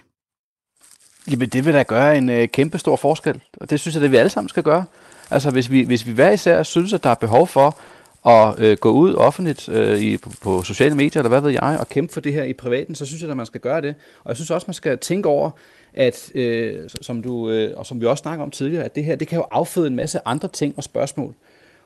Jamen, det vil da gøre en øh, kæmpe stor forskel, og det synes jeg, det vi alle sammen skal gøre. Altså, hvis vi, hvis vi hver især synes, at der er behov for at øh, gå ud offentligt øh, i, på, på sociale medier, eller hvad ved jeg, og kæmpe for det her i privaten, så synes jeg, at man skal gøre det. Og jeg synes også, man skal tænke over, at, øh, som du, øh, og som vi også snakker om tidligere, at det her, det kan jo afføde en masse andre ting og spørgsmål.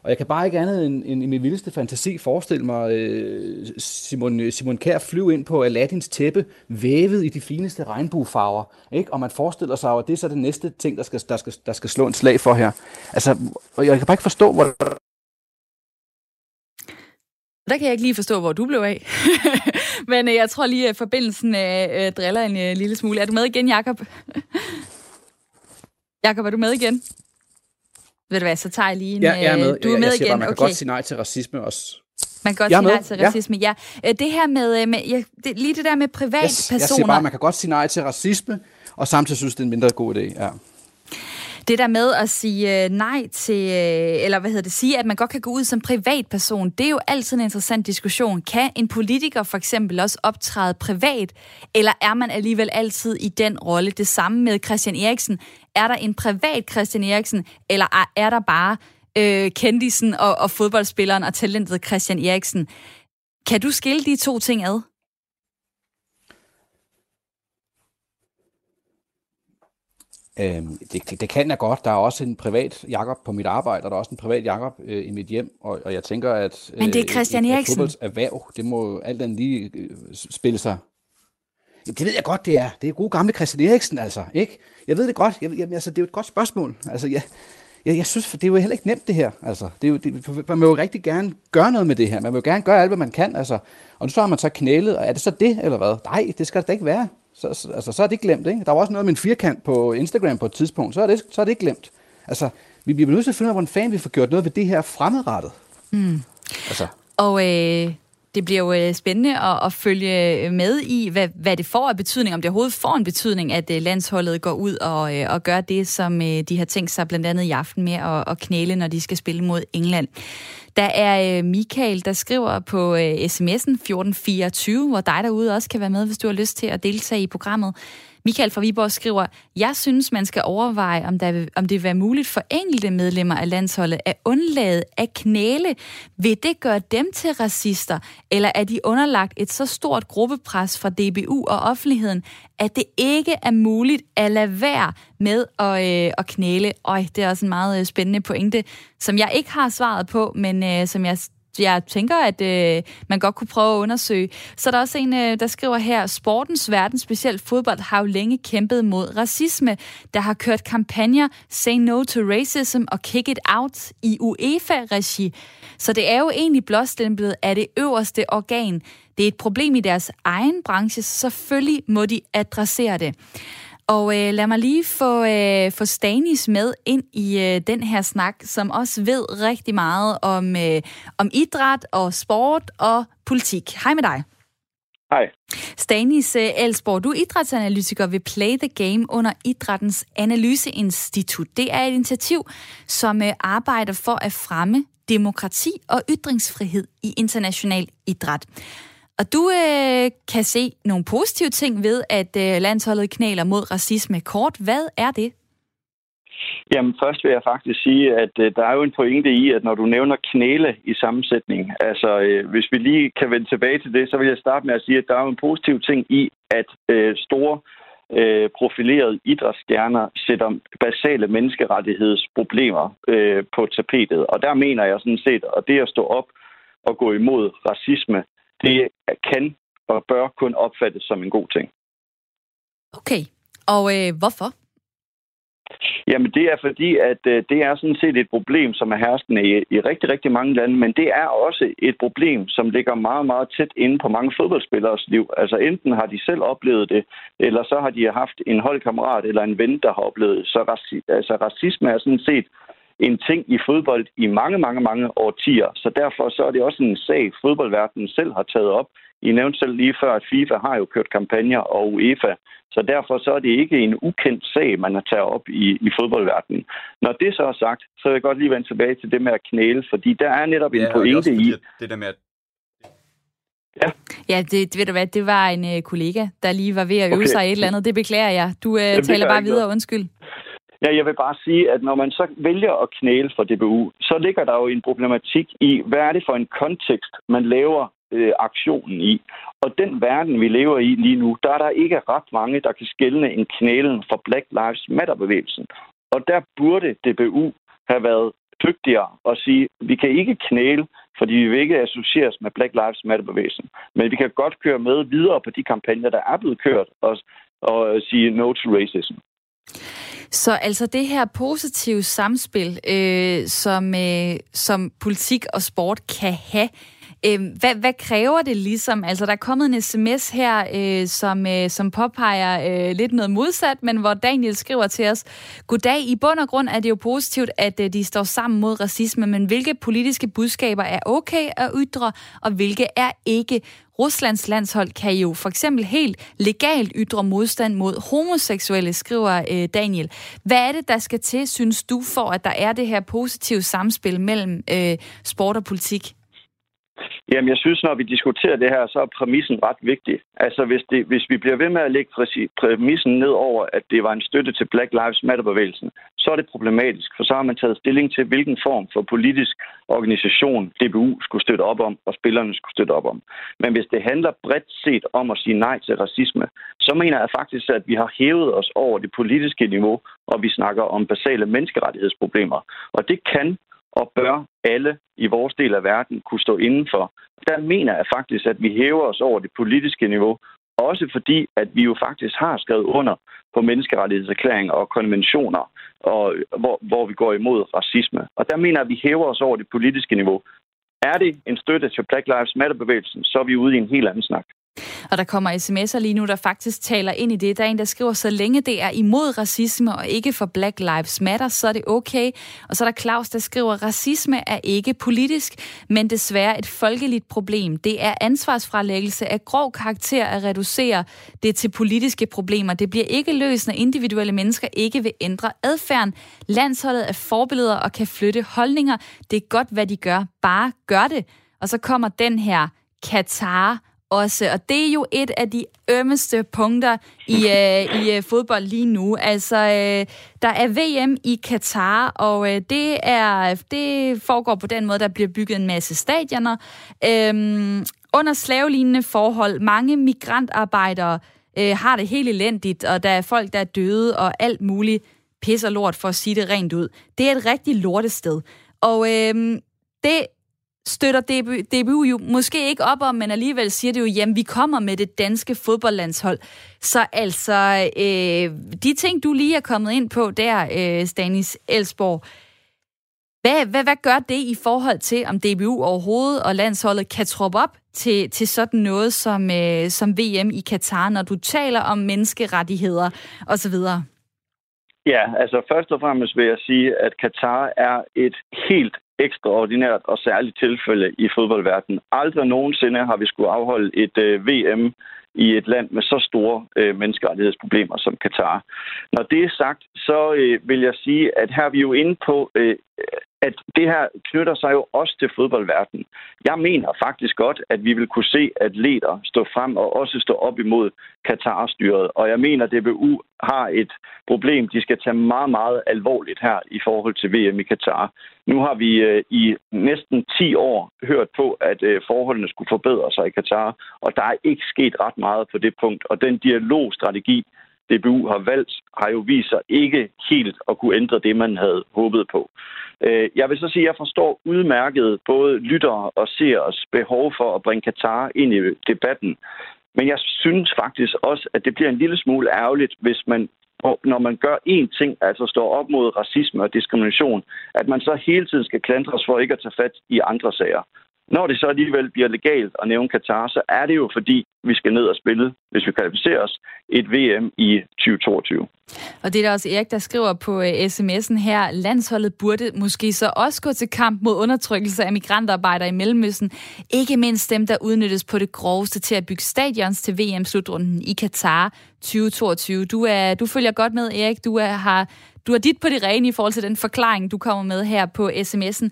Og jeg kan bare ikke andet end, end i min vildeste fantasi forestille mig øh, Simon, Simon Kær flyve ind på Aladdins tæppe, vævet i de fineste regnbuefarver. Ikke? Og man forestiller sig, at det er så det næste ting, der skal, der, skal, der skal slå en slag for her. Altså, og jeg kan bare ikke forstå, hvordan der kan jeg ikke lige forstå, hvor du blev af. [LAUGHS] Men øh, jeg tror lige, at forbindelsen øh, driller en øh, lille smule. Er du med igen, Jakob? [LAUGHS] Jakob, er du med igen? Ved du hvad, så tager jeg lige en... Ja, jeg er med. Du er med jeg, jeg igen, bare, man okay. kan godt sige nej til racisme også. Man kan godt sige nej til racisme, ja. ja. Det her med, med ja, det, lige det der med privatpersoner... Jeg, jeg siger bare, man kan godt sige nej til racisme, og samtidig synes, det er en mindre god idé, ja. Det der med at sige øh, nej til, øh, eller hvad hedder det, sige, at man godt kan gå ud som privatperson, det er jo altid en interessant diskussion. Kan en politiker for eksempel også optræde privat, eller er man alligevel altid i den rolle? Det samme med Christian Eriksen. Er der en privat Christian Eriksen, eller er der bare øh, kendisen og, og fodboldspilleren og talentet Christian Eriksen? Kan du skille de to ting ad? Øhm, det, det, kan jeg godt. Der er også en privat Jakob på mit arbejde, og der er også en privat Jakob øh, i mit hjem, og, og jeg tænker, at... Øh, Men det er Christian Eriksen. Et erhverv, det må alt andet lige øh, spille sig. Jamen, det ved jeg godt, det er. Det er gode gamle Christian Eriksen, altså. Ikke? Jeg ved det godt. Jeg, jamen, altså, det er jo et godt spørgsmål. Altså, jeg, jeg, jeg synes, det er jo heller ikke nemt, det her. Altså, det er jo, det, man vil jo rigtig gerne gøre noget med det her. Man vil jo gerne gøre alt, hvad man kan. Altså. Og nu så har man så knælet, og er det så det, eller hvad? Nej, det skal det da ikke være så, så, altså, så er det glemt. Ikke? Der var også noget med en firkant på Instagram på et tidspunkt, så er det, så er det glemt. Altså, vi bliver nødt til at finde ud af, hvordan fanden vi får gjort noget ved det her fremadrettet. Mm. Altså. Og øh, det bliver jo øh, spændende at, at følge øh, med i, hvad, hvad det får af betydning, om det overhovedet får en betydning, at øh, landsholdet går ud og, og gør det, som de har tænkt sig blandt andet i aften med at, at knæle, når de skal spille mod England. Der er Michael, der skriver på sms'en 1424, hvor dig derude også kan være med, hvis du har lyst til at deltage i programmet. Michael fra Viborg skriver, jeg synes, man skal overveje, om, der, om det vil være muligt for enkelte medlemmer af landsholdet at undlade at knæle. Vil det gøre dem til racister, eller er de underlagt et så stort gruppepres fra DBU og offentligheden, at det ikke er muligt at lade være med at, øh, at knæle? Øj, det er også en meget øh, spændende pointe, som jeg ikke har svaret på, men øh, som jeg jeg tænker, at øh, man godt kunne prøve at undersøge. Så er der også en, øh, der skriver her, sportens verden, specielt fodbold, har jo længe kæmpet mod racisme. Der har kørt kampagner Say No to Racism og Kick It Out i UEFA-regi. Så det er jo egentlig blåstemplet af det øverste organ. Det er et problem i deres egen branche, så selvfølgelig må de adressere det. Og øh, lad mig lige få, øh, få Stanis med ind i øh, den her snak, som også ved rigtig meget om, øh, om idræt og sport og politik. Hej med dig. Hej. Stanis øh, Elsborg, du er idrætsanalytiker ved Play the Game under Idrættens Analyseinstitut. Det er et initiativ, som øh, arbejder for at fremme demokrati og ytringsfrihed i international idræt. Og du øh, kan se nogle positive ting ved, at øh, landsholdet knæler mod racisme kort. Hvad er det? Jamen, først vil jeg faktisk sige, at øh, der er jo en pointe i, at når du nævner knæle i sammensætning, altså øh, hvis vi lige kan vende tilbage til det, så vil jeg starte med at sige, at der er jo en positiv ting i, at øh, store øh, profilerede idrætsstjerner sætter basale menneskerettighedsproblemer øh, på tapetet. Og der mener jeg sådan set, at det at stå op og gå imod racisme, det kan og bør kun opfattes som en god ting. Okay, og øh, hvorfor? Jamen det er fordi, at øh, det er sådan set et problem, som er herskende i, i rigtig, rigtig mange lande, men det er også et problem, som ligger meget, meget tæt inde på mange fodboldspillers liv. Altså enten har de selv oplevet det, eller så har de haft en holdkammerat eller en ven, der har oplevet det. Så raci- altså, racisme er sådan set en ting i fodbold i mange, mange, mange årtier. Så derfor så er det også en sag, fodboldverdenen selv har taget op. I nævnte selv lige før, at FIFA har jo kørt kampagner, og UEFA så derfor så er det ikke en ukendt sag, man har taget op i, i fodboldverdenen. Når det så er sagt, så vil jeg godt lige vende tilbage til det med at knæle, fordi der er netop ja, en pointe fordi, i... Det der med at Ja, ja det, ved du hvad, det var en uh, kollega, der lige var ved at øve okay. sig et eller andet. Det beklager jeg. Du uh, taler bare videre, noget. undskyld. Ja, jeg vil bare sige, at når man så vælger at knæle for DBU, så ligger der jo en problematik i, hvad er det for en kontekst, man laver øh, aktionen i. Og den verden, vi lever i lige nu, der er der ikke ret mange, der kan skælne en knælen for Black Lives Matter-bevægelsen. Og der burde DBU have været dygtigere og sige, vi kan ikke knæle, fordi vi vil ikke associeres med Black Lives Matter-bevægelsen. Men vi kan godt køre med videre på de kampagner, der er blevet kørt, og, og sige no to racism. Så altså det her positive samspil, øh, som, øh, som politik og sport kan have, Øh, hvad, hvad kræver det ligesom? Altså, der er kommet en sms her, øh, som, øh, som påpeger øh, lidt noget modsat, men hvor Daniel skriver til os, Goddag, i bund og grund er det jo positivt, at øh, de står sammen mod racisme, men hvilke politiske budskaber er okay at ytre, og hvilke er ikke? Ruslands landshold kan jo for eksempel helt legalt ytre modstand mod homoseksuelle, skriver øh, Daniel. Hvad er det, der skal til, synes du, for at der er det her positive samspil mellem øh, sport og politik? Jamen, jeg synes, når vi diskuterer det her, så er præmissen ret vigtig. Altså, hvis, det, hvis vi bliver ved med at lægge præmissen ned over, at det var en støtte til Black Lives Matter-bevægelsen, så er det problematisk, for så har man taget stilling til, hvilken form for politisk organisation DBU skulle støtte op om, og spillerne skulle støtte op om. Men hvis det handler bredt set om at sige nej til racisme, så mener jeg faktisk, at vi har hævet os over det politiske niveau, og vi snakker om basale menneskerettighedsproblemer. Og det kan og bør alle i vores del af verden kunne stå indenfor. Der mener jeg faktisk, at vi hæver os over det politiske niveau, også fordi, at vi jo faktisk har skrevet under på menneskerettighedserklæringer og konventioner, og, hvor, hvor vi går imod racisme. Og der mener jeg, at vi hæver os over det politiske niveau. Er det en støtte til Black Lives Matter-bevægelsen, så er vi ude i en helt anden snak. Og der kommer sms'er lige nu, der faktisk taler ind i det. Der er en, der skriver, så længe det er imod racisme og ikke for Black Lives Matter, så er det okay. Og så er der Claus, der skriver, racisme er ikke politisk, men desværre et folkeligt problem. Det er ansvarsfralæggelse af grov karakter at reducere det til politiske problemer. Det bliver ikke løst, når individuelle mennesker ikke vil ændre adfærden. Landsholdet er forbilleder og kan flytte holdninger. Det er godt, hvad de gør. Bare gør det. Og så kommer den her Katar også. Og det er jo et af de ømmeste punkter i, [LAUGHS] øh, i øh, fodbold lige nu. Altså, øh, der er VM i Katar, og øh, det, er, det foregår på den måde, der bliver bygget en masse stadioner. Øh, under slavelignende forhold, mange migrantarbejdere øh, har det helt elendigt, og der er folk, der er døde, og alt muligt pisser lort, for at sige det rent ud. Det er et rigtig lortested. Og øh, det støtter DBU, DBU jo måske ikke op om, men alligevel siger det jo, jamen vi kommer med det danske fodboldlandshold. Så altså, øh, de ting, du lige er kommet ind på der, øh, Stanis Elsborg, hvad, hvad, hvad gør det i forhold til, om DBU overhovedet og landsholdet kan troppe op til, til sådan noget som, øh, som VM i Katar, når du taler om menneskerettigheder osv.? Ja, altså først og fremmest vil jeg sige, at Katar er et helt ekstraordinært og særligt tilfælde i fodboldverdenen. Aldrig nogensinde har vi skulle afholde et øh, VM i et land med så store øh, menneskerettighedsproblemer som Katar. Når det er sagt, så øh, vil jeg sige, at her er vi jo inde på øh, at det her knytter sig jo også til fodboldverdenen. Jeg mener faktisk godt, at vi vil kunne se atleter stå frem og også stå op imod Katar-styret. Og jeg mener, at DBU har et problem, de skal tage meget, meget alvorligt her i forhold til VM i Katar. Nu har vi øh, i næsten 10 år hørt på, at øh, forholdene skulle forbedre sig i Katar, og der er ikke sket ret meget på det punkt. Og den dialogstrategi, DBU har valgt, har jo vist sig ikke helt at kunne ændre det, man havde håbet på. Øh, jeg vil så sige, at jeg forstår udmærket både lyttere og seers behov for at bringe Katar ind i debatten. Men jeg synes faktisk også, at det bliver en lille smule ærgerligt, hvis man når man gør én ting, altså står op mod racisme og diskrimination, at man så hele tiden skal klandres for ikke at tage fat i andre sager. Når det så alligevel bliver legalt at nævne Katar, så er det jo fordi, vi skal ned og spille, hvis vi kvalificerer os, et VM i 2022. Og det er der også Erik, der skriver på uh, sms'en her, landsholdet burde måske så også gå til kamp mod undertrykkelse af migrantarbejdere i Mellemøsten. Ikke mindst dem, der udnyttes på det groveste til at bygge stadions til VM-slutrunden i Katar 2022. Du, er, du følger godt med, Erik. Du er, har du har dit på det rene i forhold til den forklaring, du kommer med her på sms'en.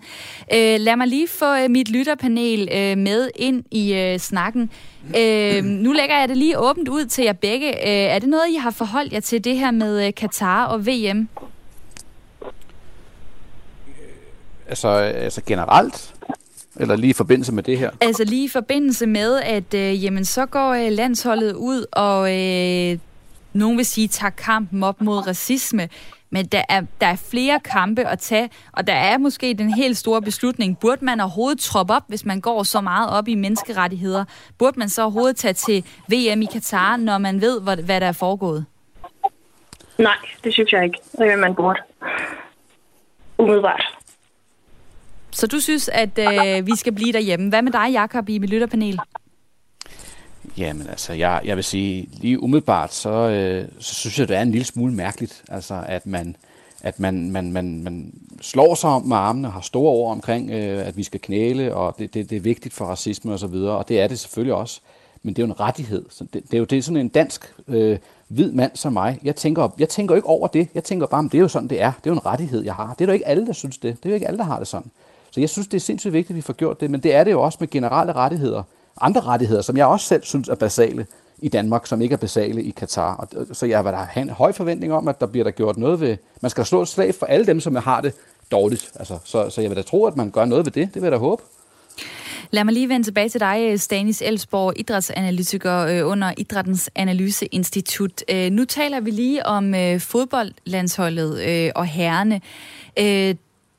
Øh, lad mig lige få øh, mit lytterpanel øh, med ind i øh, snakken. Øh, nu lægger jeg det lige åbent ud til jer begge. Øh, er det noget, I har forholdt jer til det her med øh, Katar og VM? Altså, altså generelt? Eller lige i forbindelse med det her? Altså lige i forbindelse med, at øh, jamen, så går øh, landsholdet ud og øh, nogen vil sige, tager kampen op mod racisme. Men der er, der er flere kampe at tage, og der er måske den helt store beslutning. Burde man overhovedet troppe op, hvis man går så meget op i menneskerettigheder? Burde man så overhovedet tage til VM i Katar, når man ved, hvad, hvad der er foregået? Nej, det synes jeg ikke, øh, man burde. Umiddelbart. Så du synes, at øh, vi skal blive derhjemme. Hvad med dig, Jakob, i mit lytterpanel? Jamen altså, jeg, jeg vil sige, lige umiddelbart, så, øh, så synes jeg, det er en lille smule mærkeligt, altså at man, at man, man, man, man slår sig om med armene og har store ord omkring, øh, at vi skal knæle, og det, det, det er vigtigt for racisme og så videre, og det er det selvfølgelig også. Men det er jo en rettighed. Så det, det er jo det er sådan en dansk øh, hvid mand som mig. Jeg tænker, jeg tænker ikke over det. Jeg tænker bare, det er jo sådan, det er. Det er jo en rettighed, jeg har. Det er jo ikke alle, der synes det. Det er jo ikke alle, der har det sådan. Så jeg synes, det er sindssygt vigtigt, at vi får gjort det. Men det er det jo også med generelle rettigheder andre rettigheder, som jeg også selv synes er basale i Danmark, som ikke er basale i Katar. Og, øh, så jeg vil have en høj forventning om, at der bliver der gjort noget ved... Man skal slå et slag for alle dem, som har det dårligt. Altså, så, så jeg vil da tro, at man gør noget ved det. Det vil jeg da håbe. Lad mig lige vende tilbage til dig, øh, Stanis Elsborg, idrætsanalytiker øh, under Idrættens Analyseinstitut. Øh, nu taler vi lige om fodboldlandsholdet og herrene.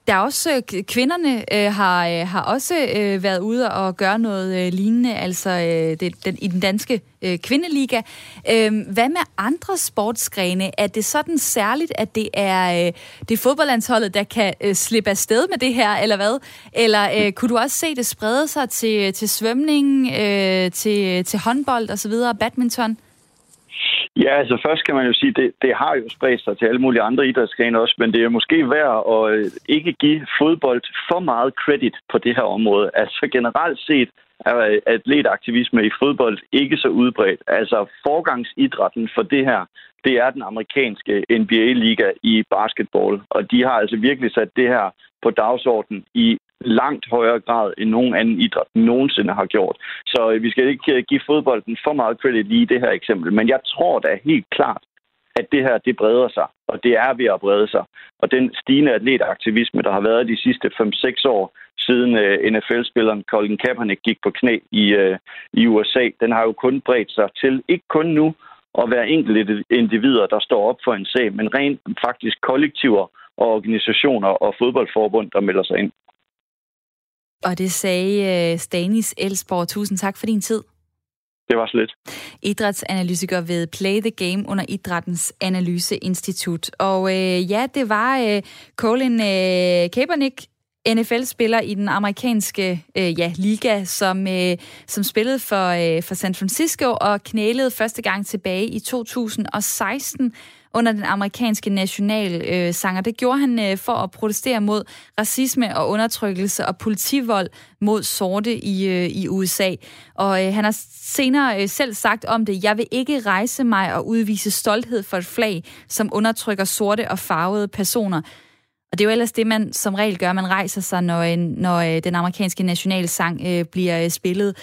Der er også øh, kvinderne øh, har øh, har også øh, været ude og gøre noget øh, lignende, altså øh, det, den, i den danske øh, kvindeliga. Øh, hvad med andre sportsgrene? Er det sådan særligt, at det er øh, det er fodboldlandsholdet, der kan øh, slippe afsted med det her, eller hvad? Eller øh, kunne du også se det sprede sig til til svømning, øh, til til håndbold og så videre, badminton? Ja, altså først kan man jo sige, det, det har jo spredt sig til alle mulige andre idrætsgrene også, men det er måske værd at øh, ikke give fodbold for meget credit på det her område. Altså generelt set er øh, atletaktivisme i fodbold ikke så udbredt. Altså forgangsidrætten for det her, det er den amerikanske NBA-liga i basketball, og de har altså virkelig sat det her på dagsordenen i langt højere grad end nogen anden idræt nogensinde har gjort. Så øh, vi skal ikke øh, give fodbolden for meget credit lige i det her eksempel, men jeg tror da helt klart, at det her det breder sig, og det er ved at brede sig. Og den stigende atletaktivisme, der har været de sidste 5-6 år, siden øh, NFL-spilleren Colin Kaepernick gik på knæ i, øh, i USA, den har jo kun bredt sig til, ikke kun nu, at være enkelte individer, der står op for en sag, men rent faktisk kollektiver og organisationer og fodboldforbund, der melder sig ind. Og det sagde uh, Stanis Elsborg. Tusind tak for din tid. Det var så lidt. Idrætsanalytiker ved Play the Game under Idrættens Analyseinstitut. Og uh, ja, det var uh, Colin uh, Kaepernick, NFL-spiller i den amerikanske øh, ja, liga, som, øh, som spillede for, øh, for San Francisco og knælede første gang tilbage i 2016 under den amerikanske nationalsanger. Øh, og det gjorde han øh, for at protestere mod racisme og undertrykkelse og politivold mod sorte i, øh, i USA. Og øh, han har senere øh, selv sagt om det, jeg vil ikke rejse mig og udvise stolthed for et flag, som undertrykker sorte og farvede personer. Og det er jo ellers det, man som regel gør. Man rejser sig, når, øh, når øh, den amerikanske nationalsang øh, bliver spillet.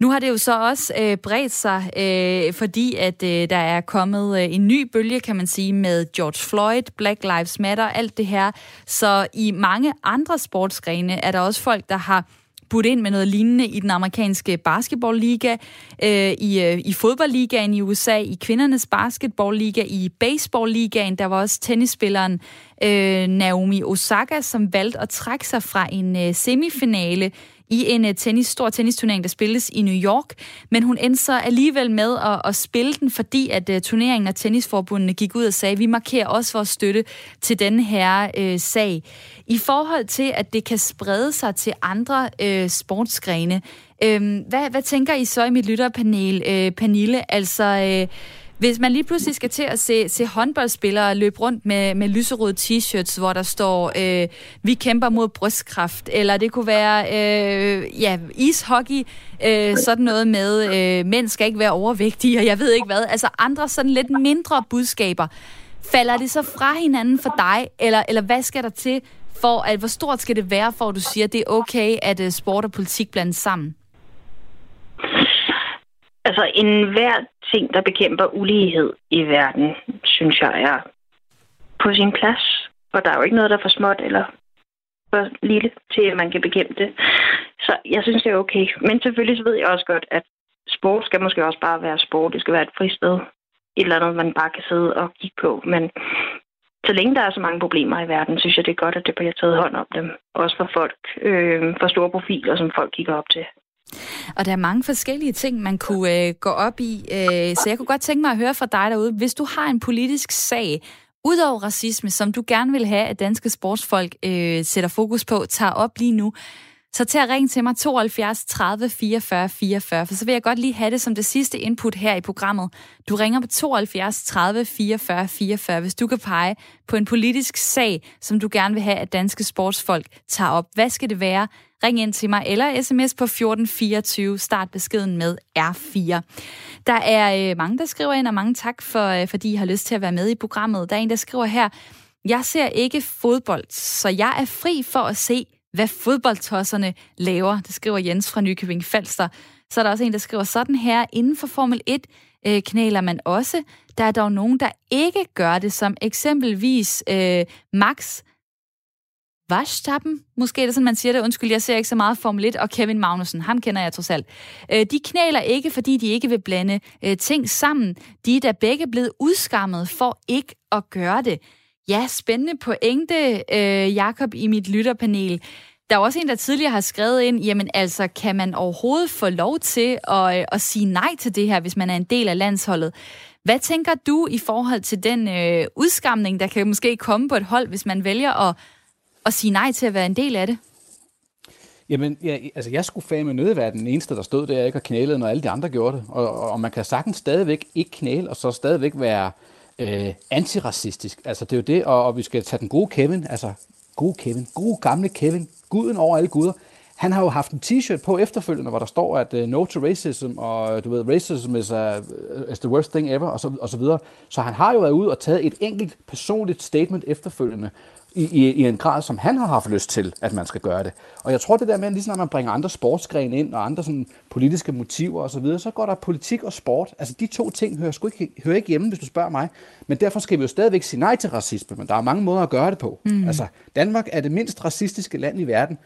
Nu har det jo så også øh, bredt sig, øh, fordi at øh, der er kommet øh, en ny bølge, kan man sige, med George Floyd, Black Lives Matter, alt det her. Så i mange andre sportsgrene er der også folk, der har budt ind med noget lignende i den amerikanske basketballliga, øh, i, øh, i fodboldligaen i USA, i kvindernes basketballliga, i baseballligaen. Der var også tennisspilleren øh, Naomi Osaka, som valgte at trække sig fra en øh, semifinale i en øh, tennis, stor tennisturnering, der spilles i New York. Men hun endte så alligevel med at, at spille den, fordi at øh, turneringen og tennisforbundene gik ud og sagde, at vi markerer også vores støtte til den her øh, sag. I forhold til, at det kan sprede sig til andre øh, sportsgrene, øh, hvad, hvad tænker I så i mit lytterpanel, øh, Pernille? Altså... Øh, hvis man lige pludselig skal til at se, se håndboldspillere løbe rundt med, med lyserøde t-shirts, hvor der står, øh, vi kæmper mod brystkræft, eller det kunne være øh, ja, ishockey, øh, sådan noget med, øh, mænd skal ikke være overvægtige, og jeg ved ikke hvad, altså andre sådan lidt mindre budskaber. Falder det så fra hinanden for dig, eller, eller hvad skal der til, for at, hvor stort skal det være, for at du siger, at det er okay, at øh, sport og politik blandes sammen? Altså, enhver ting, der bekæmper ulighed i verden, synes jeg er på sin plads. Og der er jo ikke noget, der er for småt eller for lille til, at man kan bekæmpe det. Så jeg synes, det er okay. Men selvfølgelig så ved jeg også godt, at sport skal måske også bare være sport. Det skal være et fristed. Et eller andet, man bare kan sidde og kigge på. Men så længe der er så mange problemer i verden, synes jeg, det er godt, at det bliver taget hånd om dem. Også for folk, øh, for store profiler, som folk kigger op til. Og der er mange forskellige ting, man kunne øh, gå op i. Øh, så jeg kunne godt tænke mig at høre fra dig derude. Hvis du har en politisk sag, udover racisme, som du gerne vil have, at danske sportsfolk øh, sætter fokus på, tager op lige nu, så tag at ringe til mig 72 30 44 44, for så vil jeg godt lige have det som det sidste input her i programmet. Du ringer på 72 30 44 44, hvis du kan pege på en politisk sag, som du gerne vil have, at danske sportsfolk tager op. Hvad skal det være? Ring ind til mig eller sms på 1424. Start beskeden med R4. Der er øh, mange, der skriver ind, og mange tak, for, øh, fordi I har lyst til at være med i programmet. Der er en, der skriver her, jeg ser ikke fodbold, så jeg er fri for at se, hvad fodboldtosserne laver. Det skriver Jens fra Nykøbing Falster. Så er der også en, der skriver sådan her, inden for Formel 1 øh, knæler man også. Der er dog nogen, der ikke gør det, som eksempelvis øh, Max Vashtappen, måske er det sådan, man siger det, undskyld, jeg ser ikke så meget Formel 1, og Kevin Magnussen, ham kender jeg trods alt. Øh, de knæler ikke, fordi de ikke vil blande øh, ting sammen. De er da begge blevet udskammet for ikke at gøre det. Ja, spændende pointe, øh, Jakob, i mit lytterpanel. Der er også en, der tidligere har skrevet ind, jamen altså, kan man overhovedet få lov til at, øh, at sige nej til det her, hvis man er en del af landsholdet? Hvad tænker du i forhold til den øh, udskamning, der kan måske komme på et hold, hvis man vælger at at sige nej til at være en del af det? Jamen, ja, altså jeg skulle fame nødt være den eneste, der stod der ikke og knælede, når alle de andre gjorde det. Og, og man kan sagtens stadigvæk ikke knæle, og så stadigvæk være øh, antiracistisk. Altså det er jo det, og, og vi skal tage den gode Kevin, altså gode Kevin, gode gamle Kevin, guden over alle guder. Han har jo haft en t-shirt på efterfølgende, hvor der står, at uh, no to racism, og du ved, racism is, uh, is the worst thing ever, og så, og så videre. Så han har jo været ude og taget et enkelt personligt statement efterfølgende, i, i, i en grad, som han har haft lyst til, at man skal gøre det. Og jeg tror, det der med, ligesom når man bringer andre sportsgrene ind, og andre sådan, politiske motiver osv., så, videre, så går der politik og sport. Altså de to ting hører, sgu ikke, hører ikke hjemme, hvis du spørger mig. Men derfor skal vi jo stadigvæk sige nej til racisme, men der er mange måder at gøre det på. Mm. Altså, Danmark er det mindst racistiske land i verden.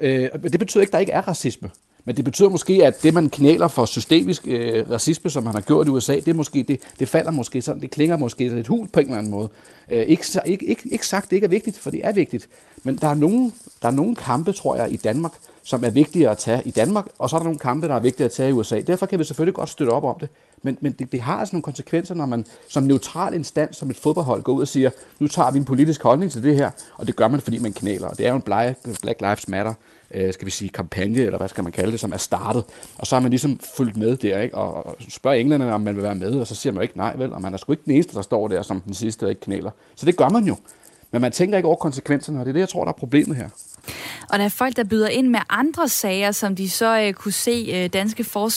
Øh, det betyder ikke, at der ikke er racisme. Men det betyder måske, at det, man knæler for systemisk øh, racisme, som man har gjort i USA, det, måske, det, det falder måske sådan, det klinger måske lidt hul på en eller anden måde. Øh, ikke, ikke, ikke, ikke sagt, det ikke er vigtigt, for det er vigtigt. Men der er, nogle, der er nogle kampe, tror jeg, i Danmark, som er vigtige at tage i Danmark, og så er der nogle kampe, der er vigtige at tage i USA. Derfor kan vi selvfølgelig godt støtte op om det. Men, men det, det har altså nogle konsekvenser, når man som neutral instans, som et fodboldhold, går ud og siger, nu tager vi en politisk holdning til det her, og det gør man, fordi man knæler. Og det er jo en Black Lives Matter øh, skal vi sige, kampagne, eller hvad skal man kalde det, som er startet. Og så har man ligesom fulgt med der, ikke? Og, og spørger englænderne, om man vil være med, og så siger man jo ikke nej, vel? Og man er sgu ikke den eneste, der står der som den sidste, der ikke knæler. Så det gør man jo. Men man tænker ikke over konsekvenserne, og det er det, jeg tror, der er problemet her. Og der er folk, der byder ind med andre sager, som de så øh, kunne se øh, danske for,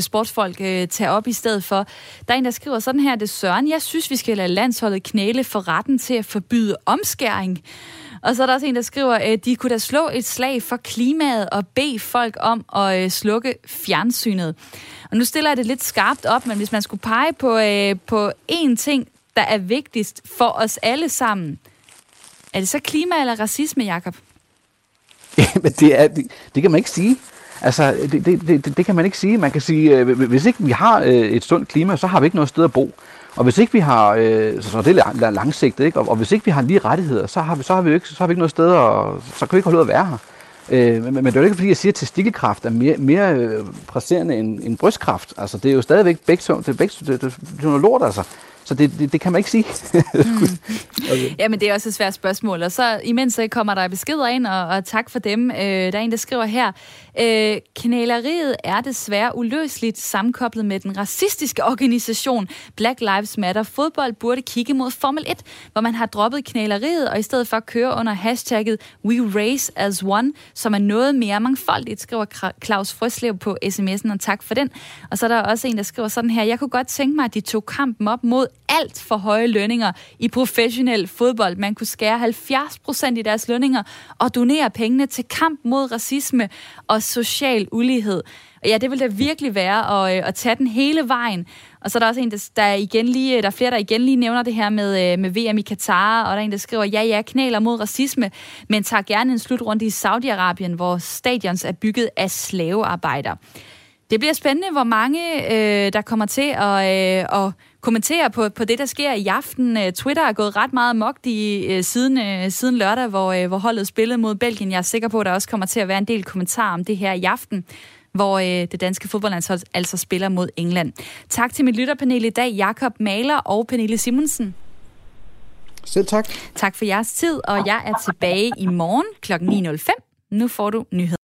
sportsfolk øh, tage op i stedet for. Der er en, der skriver sådan her, det Søren, jeg synes, vi skal lade landsholdet knæle for retten til at forbyde omskæring. Og så er der også en, der skriver, at de kunne da slå et slag for klimaet og bede folk om at øh, slukke fjernsynet. Og nu stiller jeg det lidt skarpt op, men hvis man skulle pege på, øh, på én ting, der er vigtigst for os alle sammen, er det så klima eller racisme, Jakob? [LAUGHS] Jamen, det, er, det, det kan man ikke sige. Altså, det, det, det, det kan man ikke sige. Man kan sige, øh, hvis ikke vi har øh, et sundt klima, så har vi ikke noget sted at bo. Og hvis ikke vi har, øh, så det er langsigtet, ikke? Og, og hvis ikke vi har lige rettigheder, så har vi, så har vi jo ikke, så har vi ikke noget sted, og så kan vi ikke holde ud at være her. Øh, men, men det er jo ikke fordi, jeg siger, at testikkelkræft er mere, mere øh, presserende end, end brystkræft. Altså, det er jo stadigvæk begge det er, begge, det, det, det, det er noget lort, altså. Så det, det, det kan man ikke sige. mm. [LAUGHS] okay. Jamen, det er også et svært spørgsmål. Og så imens så kommer der beskeder ind, og, og tak for dem. Øh, der er en, der skriver her, øh, knæleriet er desværre uløseligt sammenkoblet med den racistiske organisation Black Lives Matter. Fodbold burde kigge mod Formel 1, hvor man har droppet knæleriet, og i stedet for køre under hashtagget We Race as One, som er noget mere mangfoldigt, skriver Claus Frøslev på sms'en, og tak for den. Og så er der også en, der skriver sådan her, jeg kunne godt tænke mig, at de tog kampen op mod alt for høje lønninger i professionel fodbold. Man kunne skære 70 procent i deres lønninger og donere pengene til kamp mod racisme og social ulighed. Og ja, det vil da virkelig være at, øh, at tage den hele vejen. Og så er der også en, der, der, igen lige, øh, der er flere, der igen lige nævner det her med, øh, med VM i Katar, og der er en, der skriver, ja, ja, knæler mod racisme, men tager gerne en slutrunde i Saudi-Arabien, hvor stadions er bygget af slavearbejder. Det bliver spændende, hvor mange øh, der kommer til at, øh, at kommentere på, på det, der sker i aften. Øh, Twitter er gået ret meget mokt i, øh, siden, øh, siden lørdag, hvor, hvor holdet spillede mod Belgien. Jeg er sikker på, at der også kommer til at være en del kommentarer om det her i aften hvor øh, det danske fodboldlandshold altså spiller mod England. Tak til mit lytterpanel i dag, Jakob Maler og Pernille Simonsen. Selv tak. Tak for jeres tid, og jeg er tilbage i morgen kl. 9.05. Nu får du nyheder.